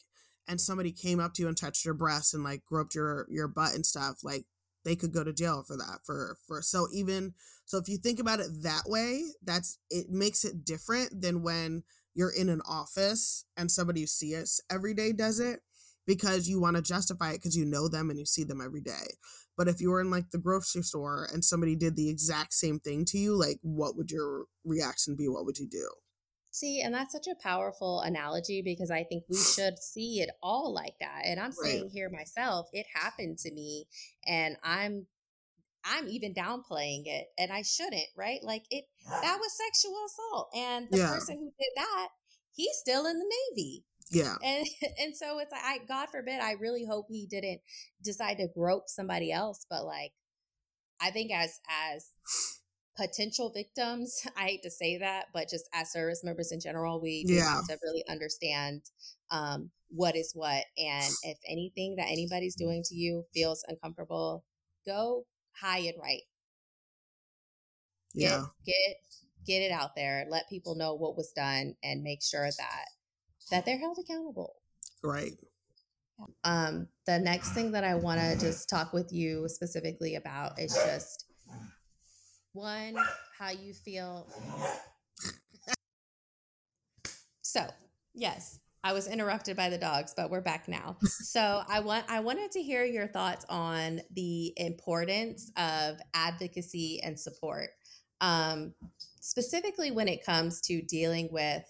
and somebody came up to you and touched your breast and like groped your your butt and stuff, like they could go to jail for that for for so even so if you think about it that way, that's it makes it different than when you're in an office and somebody you see us every day does it because you want to justify it because you know them and you see them every day. But if you were in like the grocery store and somebody did the exact same thing to you, like what would your reaction be? What would you do? See, and that's such a powerful analogy because I think we (sighs) should see it all like that. And I'm right. saying here myself, it happened to me, and I'm I'm even downplaying it and I shouldn't, right? Like it that (sighs) was sexual assault. And the yeah. person who did that, he's still in the Navy. Yeah. And (laughs) and so it's like I God forbid, I really hope he didn't decide to grope somebody else. But like I think as as potential victims, (laughs) I hate to say that, but just as service members in general, we yeah. have to really understand um, what is what. And if anything that anybody's doing to you feels uncomfortable, go high and right. Get, yeah. Get get it out there. Let people know what was done and make sure that that they're held accountable. Right. Um, the next thing that I want to just talk with you specifically about is just one, how you feel. So, yes, I was interrupted by the dogs, but we're back now. (laughs) so I want I wanted to hear your thoughts on the importance of advocacy and support, um, specifically when it comes to dealing with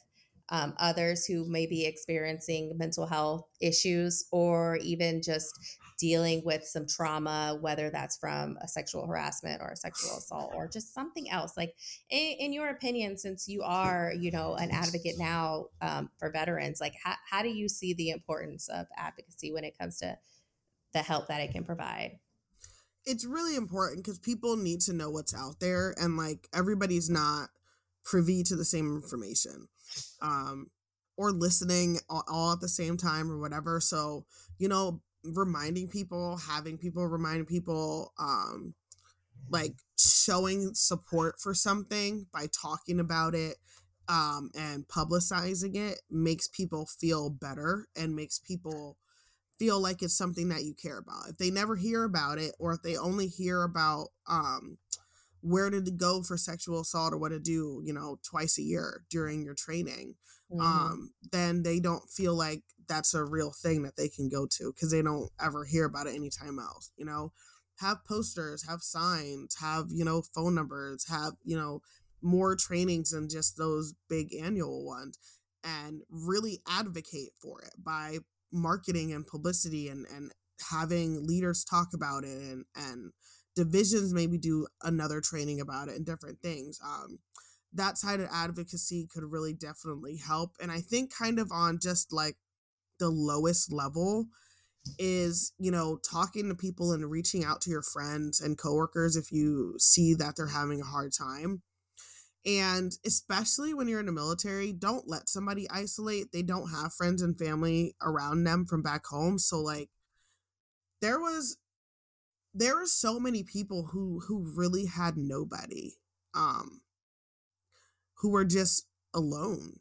um, others who may be experiencing mental health issues or even just dealing with some trauma, whether that's from a sexual harassment or a sexual assault or just something else. Like, in, in your opinion, since you are, you know, an advocate now um, for veterans, like, how, how do you see the importance of advocacy when it comes to the help that it can provide? It's really important because people need to know what's out there, and like everybody's not privy to the same information um, or listening all, all at the same time or whatever. So, you know, reminding people, having people remind people, um, like showing support for something by talking about it um, and publicizing it makes people feel better and makes people feel like it's something that you care about. If they never hear about it or if they only hear about um, where to go for sexual assault or what to do, you know, twice a year during your training, mm-hmm. um, then they don't feel like that's a real thing that they can go to because they don't ever hear about it anytime else, you know. Have posters, have signs, have, you know, phone numbers, have, you know, more trainings than just those big annual ones and really advocate for it by marketing and publicity and, and having leaders talk about it and, and divisions maybe do another training about it and different things um that side of advocacy could really definitely help and i think kind of on just like the lowest level is you know talking to people and reaching out to your friends and coworkers if you see that they're having a hard time and especially when you're in the military don't let somebody isolate they don't have friends and family around them from back home so like there was there were so many people who who really had nobody um who were just alone.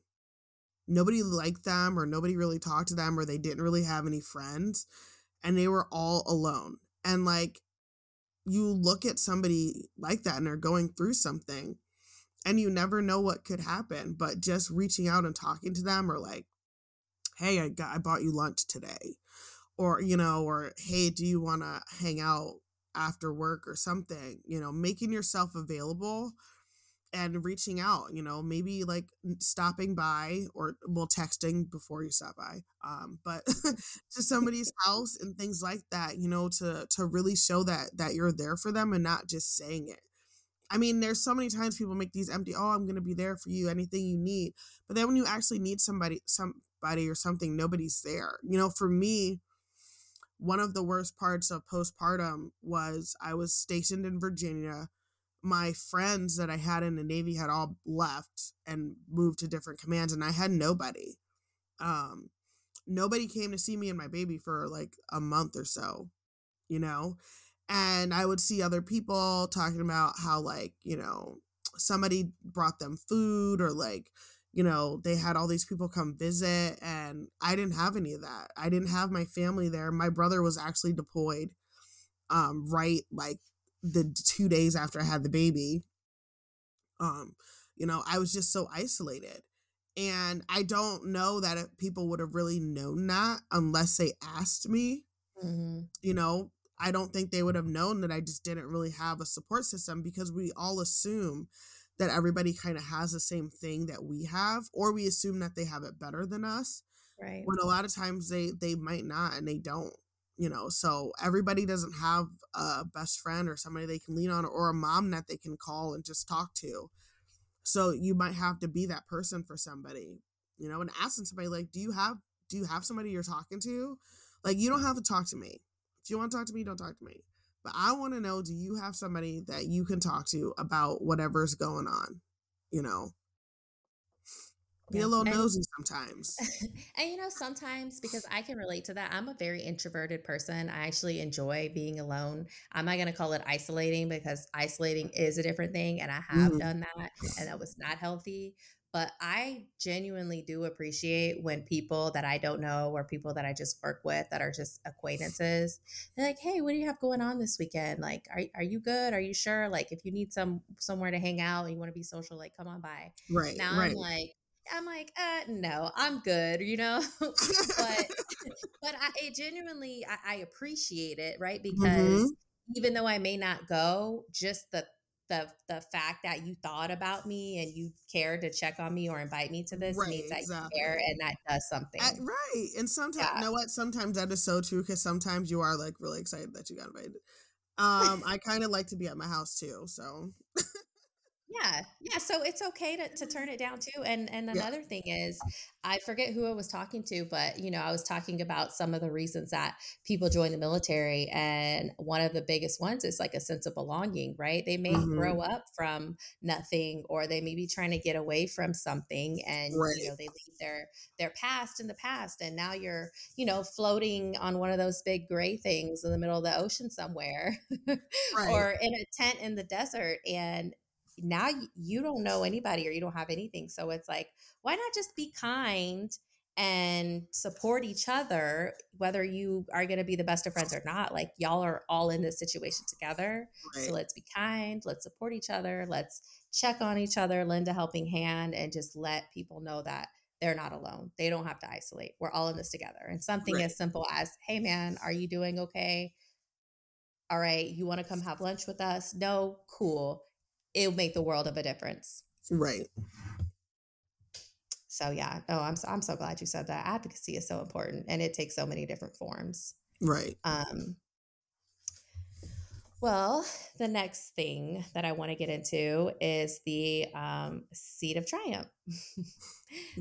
Nobody liked them or nobody really talked to them or they didn't really have any friends and they were all alone. And like you look at somebody like that and they're going through something and you never know what could happen but just reaching out and talking to them or like hey i got i bought you lunch today or you know or hey do you want to hang out after work or something? You know making yourself available and reaching out you know maybe like stopping by or well texting before you stop by um but (laughs) to somebody's (laughs) house and things like that you know to to really show that that you're there for them and not just saying it I mean, there's so many times people make these empty, oh, I'm gonna be there for you, anything you need. But then when you actually need somebody, somebody or something, nobody's there. You know, for me, one of the worst parts of postpartum was I was stationed in Virginia. My friends that I had in the Navy had all left and moved to different commands, and I had nobody. Um, nobody came to see me and my baby for like a month or so, you know? And I would see other people talking about how, like, you know, somebody brought them food or like you know, they had all these people come visit, and I didn't have any of that. I didn't have my family there. My brother was actually deployed, um, right like the two days after I had the baby. Um, you know, I was just so isolated. And I don't know that people would have really known that unless they asked me. Mm-hmm. You know, I don't think they would have known that I just didn't really have a support system because we all assume that everybody kind of has the same thing that we have or we assume that they have it better than us right when a lot of times they they might not and they don't you know so everybody doesn't have a best friend or somebody they can lean on or a mom that they can call and just talk to. So you might have to be that person for somebody you know and asking somebody like do you have do you have somebody you're talking to? Like you don't have to talk to me. If you want to talk to me don't talk to me. But i want to know do you have somebody that you can talk to about whatever's going on? You know be yeah. a little and, nosy sometimes. (laughs) and you know, sometimes because I can relate to that, I'm a very introverted person. I actually enjoy being alone. I'm not going to call it isolating because isolating is a different thing. And I have mm-hmm. done that and that was not healthy. But I genuinely do appreciate when people that I don't know or people that I just work with that are just acquaintances, they're like, "Hey, what do you have going on this weekend? Like, are are you good? Are you sure? Like, if you need some somewhere to hang out you want to be social, like, come on by." Right. Now right. I'm like, I'm like, uh, no, I'm good, you know. (laughs) but (laughs) but I it genuinely I, I, appreciate it, right? Because mm-hmm. even though I may not go, just the the the fact that you thought about me and you cared to check on me or invite me to this right, means that exactly. you care and that does something. Right. And sometimes yeah. you know what? Sometimes that is so true because sometimes you are like really excited that you got invited. Um, I kind of like to be at my house too, so (laughs) yeah yeah so it's okay to, to turn it down too and and another yeah. thing is i forget who i was talking to but you know i was talking about some of the reasons that people join the military and one of the biggest ones is like a sense of belonging right they may mm-hmm. grow up from nothing or they may be trying to get away from something and right. you know they leave their their past in the past and now you're you know floating on one of those big gray things in the middle of the ocean somewhere (laughs) right. or in a tent in the desert and now you don't know anybody or you don't have anything. So it's like, why not just be kind and support each other, whether you are going to be the best of friends or not? Like, y'all are all in this situation together. Right. So let's be kind, let's support each other, let's check on each other, lend a helping hand, and just let people know that they're not alone. They don't have to isolate. We're all in this together. And something right. as simple as, hey, man, are you doing okay? All right, you want to come have lunch with us? No, cool it'll make the world of a difference. Right. So yeah, oh, I'm so, I'm so glad you said that. Advocacy is so important, and it takes so many different forms. Right. Um. Well, the next thing that I want to get into is the um, seed of triumph. (laughs)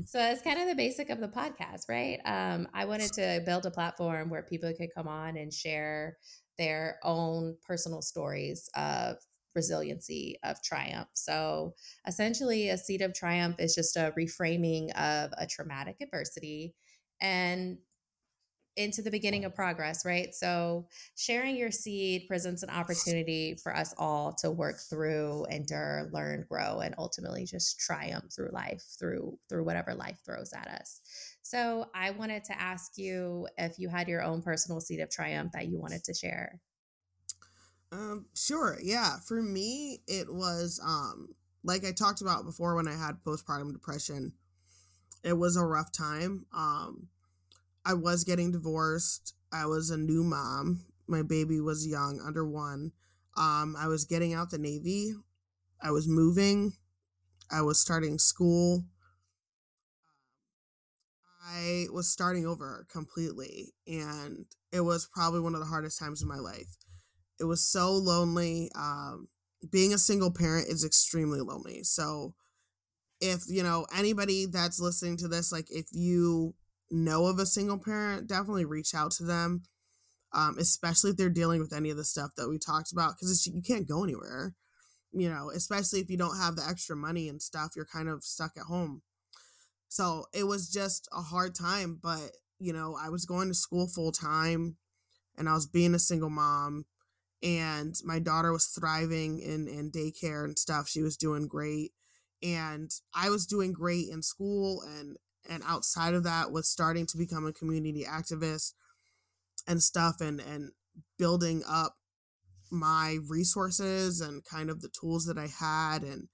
so it's kind of the basic of the podcast, right? Um, I wanted to build a platform where people could come on and share their own personal stories of resiliency of triumph. So essentially, a seed of triumph is just a reframing of a traumatic adversity and into the beginning of progress, right? So sharing your seed presents an opportunity for us all to work through, endure, learn, grow, and ultimately just triumph through life, through through whatever life throws at us. So I wanted to ask you if you had your own personal seed of triumph that you wanted to share. Um, sure. Yeah. For me, it was um like I talked about before when I had postpartum depression. It was a rough time. Um, I was getting divorced. I was a new mom. My baby was young, under one. Um, I was getting out the Navy. I was moving. I was starting school. I was starting over completely, and it was probably one of the hardest times in my life. It was so lonely. Um, being a single parent is extremely lonely. So, if you know anybody that's listening to this, like if you know of a single parent, definitely reach out to them. Um, especially if they're dealing with any of the stuff that we talked about, because you can't go anywhere. You know, especially if you don't have the extra money and stuff, you're kind of stuck at home. So it was just a hard time, but you know, I was going to school full time and I was being a single mom and my daughter was thriving in in daycare and stuff she was doing great and i was doing great in school and and outside of that was starting to become a community activist and stuff and and building up my resources and kind of the tools that i had and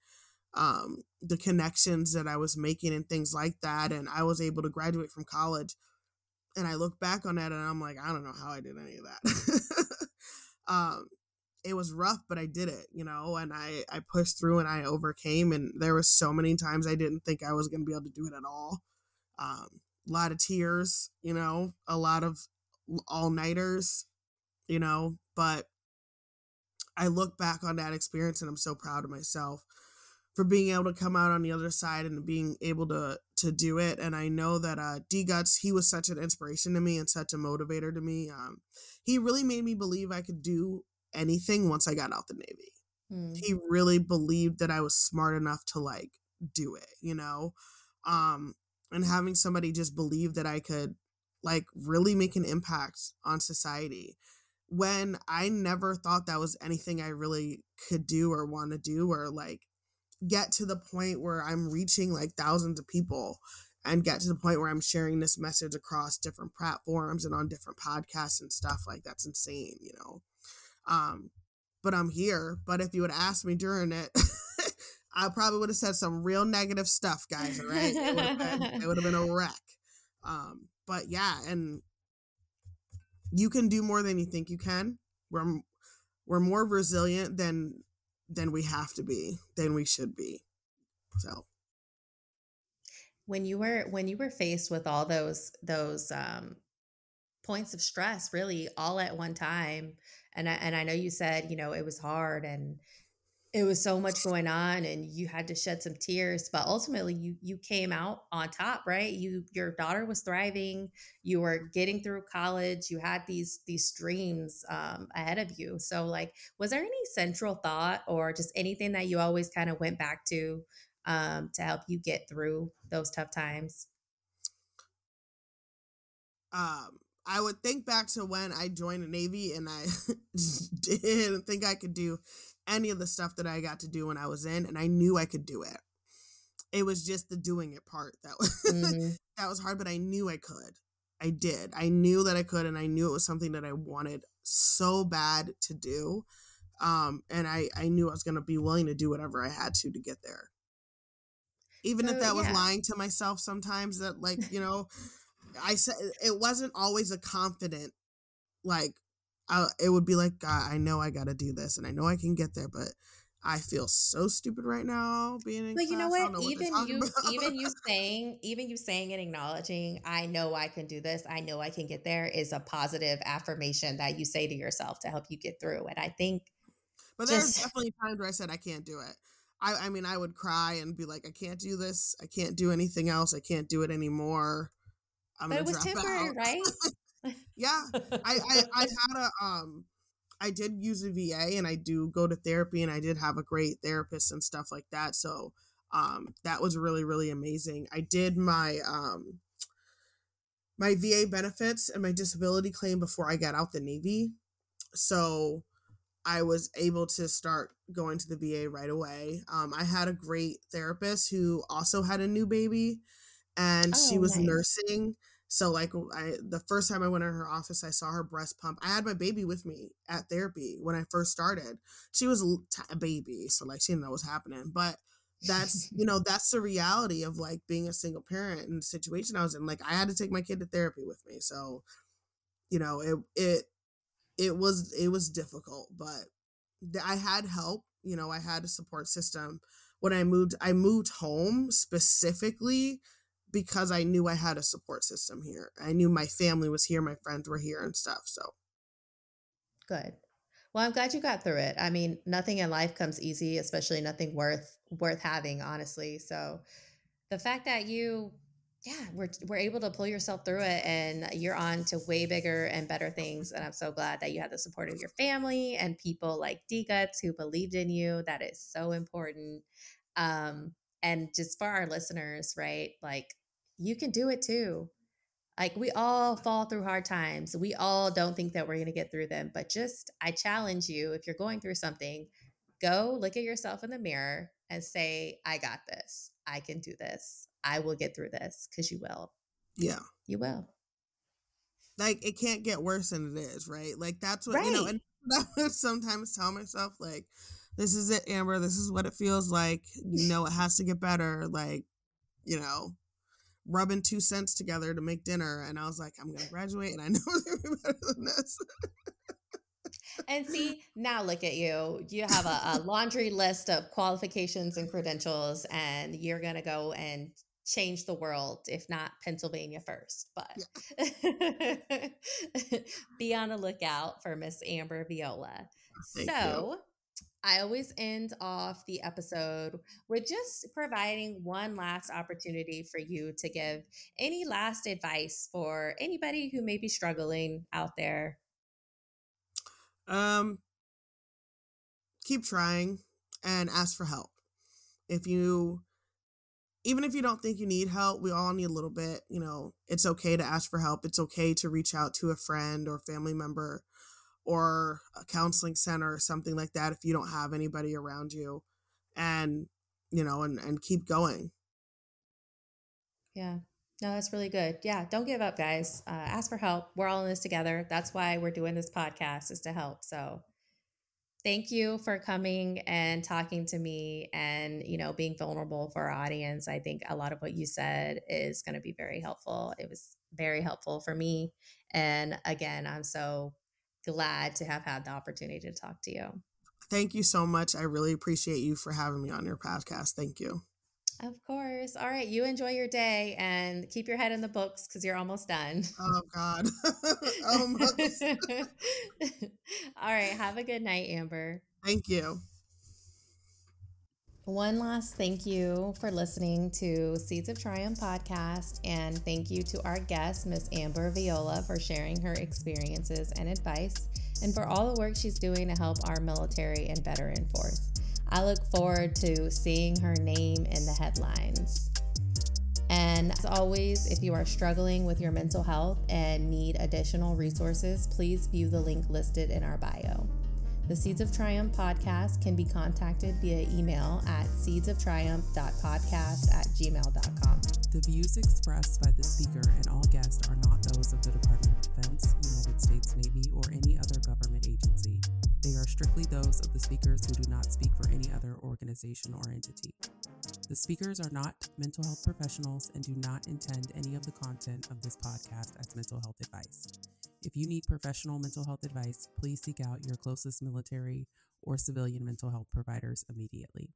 um, the connections that i was making and things like that and i was able to graduate from college and i look back on that and i'm like i don't know how i did any of that (laughs) um it was rough but i did it you know and i i pushed through and i overcame and there was so many times i didn't think i was going to be able to do it at all. Um a lot of tears you know a lot of all nighters, you know, but I look back on that experience and I'm so proud of myself for being able to come out on the other side and being able to to do it. And I know that uh, DGUTS, he was such an inspiration to me and such a motivator to me. Um, he really made me believe I could do anything once I got out the Navy. Mm. He really believed that I was smart enough to like do it, you know? Um, and having somebody just believe that I could like really make an impact on society when I never thought that was anything I really could do or want to do or like get to the point where I'm reaching like thousands of people and get to the point where I'm sharing this message across different platforms and on different podcasts and stuff like that's insane, you know. Um but I'm here, but if you would ask me during it (laughs) I probably would have said some real negative stuff, guys, all right? It would have been, (laughs) been a wreck. Um but yeah, and you can do more than you think you can. We're we're more resilient than than we have to be, than we should be. So when you were when you were faced with all those those um points of stress really all at one time and I, and I know you said you know it was hard and it was so much going on and you had to shed some tears but ultimately you you came out on top right? You your daughter was thriving you were getting through college you had these these dreams um, ahead of you. So like was there any central thought or just anything that you always kind of went back to um, to help you get through those tough times? Um I would think back to when I joined the Navy and I (laughs) didn't think I could do any of the stuff that I got to do when I was in, and I knew I could do it. It was just the doing it part that was (laughs) mm-hmm. that was hard, but I knew I could. I did. I knew that I could, and I knew it was something that I wanted so bad to do. Um, and I I knew I was gonna be willing to do whatever I had to to get there. Even so, if that yeah. was lying to myself sometimes, that like you (laughs) know, I said it wasn't always a confident like I, it would be like, God, I know I got to do this and I know I can get there, but I feel so stupid right now being in. But you know what? Know even what you, even you (laughs) saying, even you saying and acknowledging, I know I can do this. I know I can get there is a positive affirmation that you say to yourself to help you get through. And I think, but there's just, definitely times where I said I can't do it. I, I mean, I would cry and be like, I can't do this. I can't do anything else. I can't do it anymore. I'm but it was temporary, right? Yeah, I, I I had a um, I did use a VA and I do go to therapy and I did have a great therapist and stuff like that. So um, that was really really amazing. I did my um my VA benefits and my disability claim before I got out the Navy. So I was able to start going to the VA right away. Um, I had a great therapist who also had a new baby and oh, she was nice. nursing. So like I the first time I went in her office, I saw her breast pump. I had my baby with me at therapy when I first started. She was a baby, so like she didn't know what's happening. But that's you know (laughs) that's the reality of like being a single parent and the situation I was in. Like I had to take my kid to therapy with me, so you know it it it was it was difficult, but I had help. You know, I had a support system. When I moved, I moved home specifically because I knew I had a support system here. I knew my family was here, my friends were here and stuff. So good. Well, I'm glad you got through it. I mean, nothing in life comes easy, especially nothing worth worth having, honestly. So the fact that you yeah, we're we're able to pull yourself through it and you're on to way bigger and better things. And I'm so glad that you had the support of your family and people like DGUTS who believed in you. That is so important. Um, and just for our listeners, right? Like you can do it too. Like we all fall through hard times. We all don't think that we're going to get through them, but just I challenge you if you're going through something, go look at yourself in the mirror and say, I got this. I can do this. I will get through this because you will. Yeah. You will. Like it can't get worse than it is, right? Like that's what, right. you know, and (laughs) I sometimes tell myself, like, this is it, Amber. This is what it feels like. You (laughs) know, it has to get better. Like, you know, rubbing two cents together to make dinner. And I was like, I'm going to graduate and I (laughs) know it's going to be better than this. and see, now look at you. You have a, a laundry list of qualifications and credentials, and you're going to go and change the world, if not Pennsylvania first. But yeah. (laughs) be on the lookout for Miss Amber Viola. Thank so, you. I always end off the episode with just providing one last opportunity for you to give any last advice for anybody who may be struggling out there. Um, keep trying and ask for help. If you, even if you don't think you need help, we all need a little bit. You know, it's okay to ask for help. It's okay to reach out to a friend or family member or a counseling center or something like that if you don't have anybody around you and you know and and keep going. Yeah. No that's really good. Yeah don't give up guys. Uh, ask for help. We're all in this together. That's why we're doing this podcast is to help. So thank you for coming and talking to me and you know being vulnerable for our audience. I think a lot of what you said is going to be very helpful. It was very helpful for me. And again i'm so glad to have had the opportunity to talk to you. Thank you so much. I really appreciate you for having me on your podcast. Thank you. Of course. All right. You enjoy your day and keep your head in the books because you're almost done. Oh, God. (laughs) (laughs) almost. All right. Have a good night, Amber. Thank you. One last thank you for listening to Seeds of Triumph podcast, and thank you to our guest, Miss Amber Viola, for sharing her experiences and advice, and for all the work she's doing to help our military and veteran force. I look forward to seeing her name in the headlines. And as always, if you are struggling with your mental health and need additional resources, please view the link listed in our bio. The Seeds of Triumph podcast can be contacted via email at seedsoftriumph.podcast at gmail.com. The views expressed by the speaker and all guests are not those of the Department of Defense, United States Navy, or any other government strictly those of the speakers who do not speak for any other organization or entity. The speakers are not mental health professionals and do not intend any of the content of this podcast as mental health advice. If you need professional mental health advice, please seek out your closest military or civilian mental health providers immediately.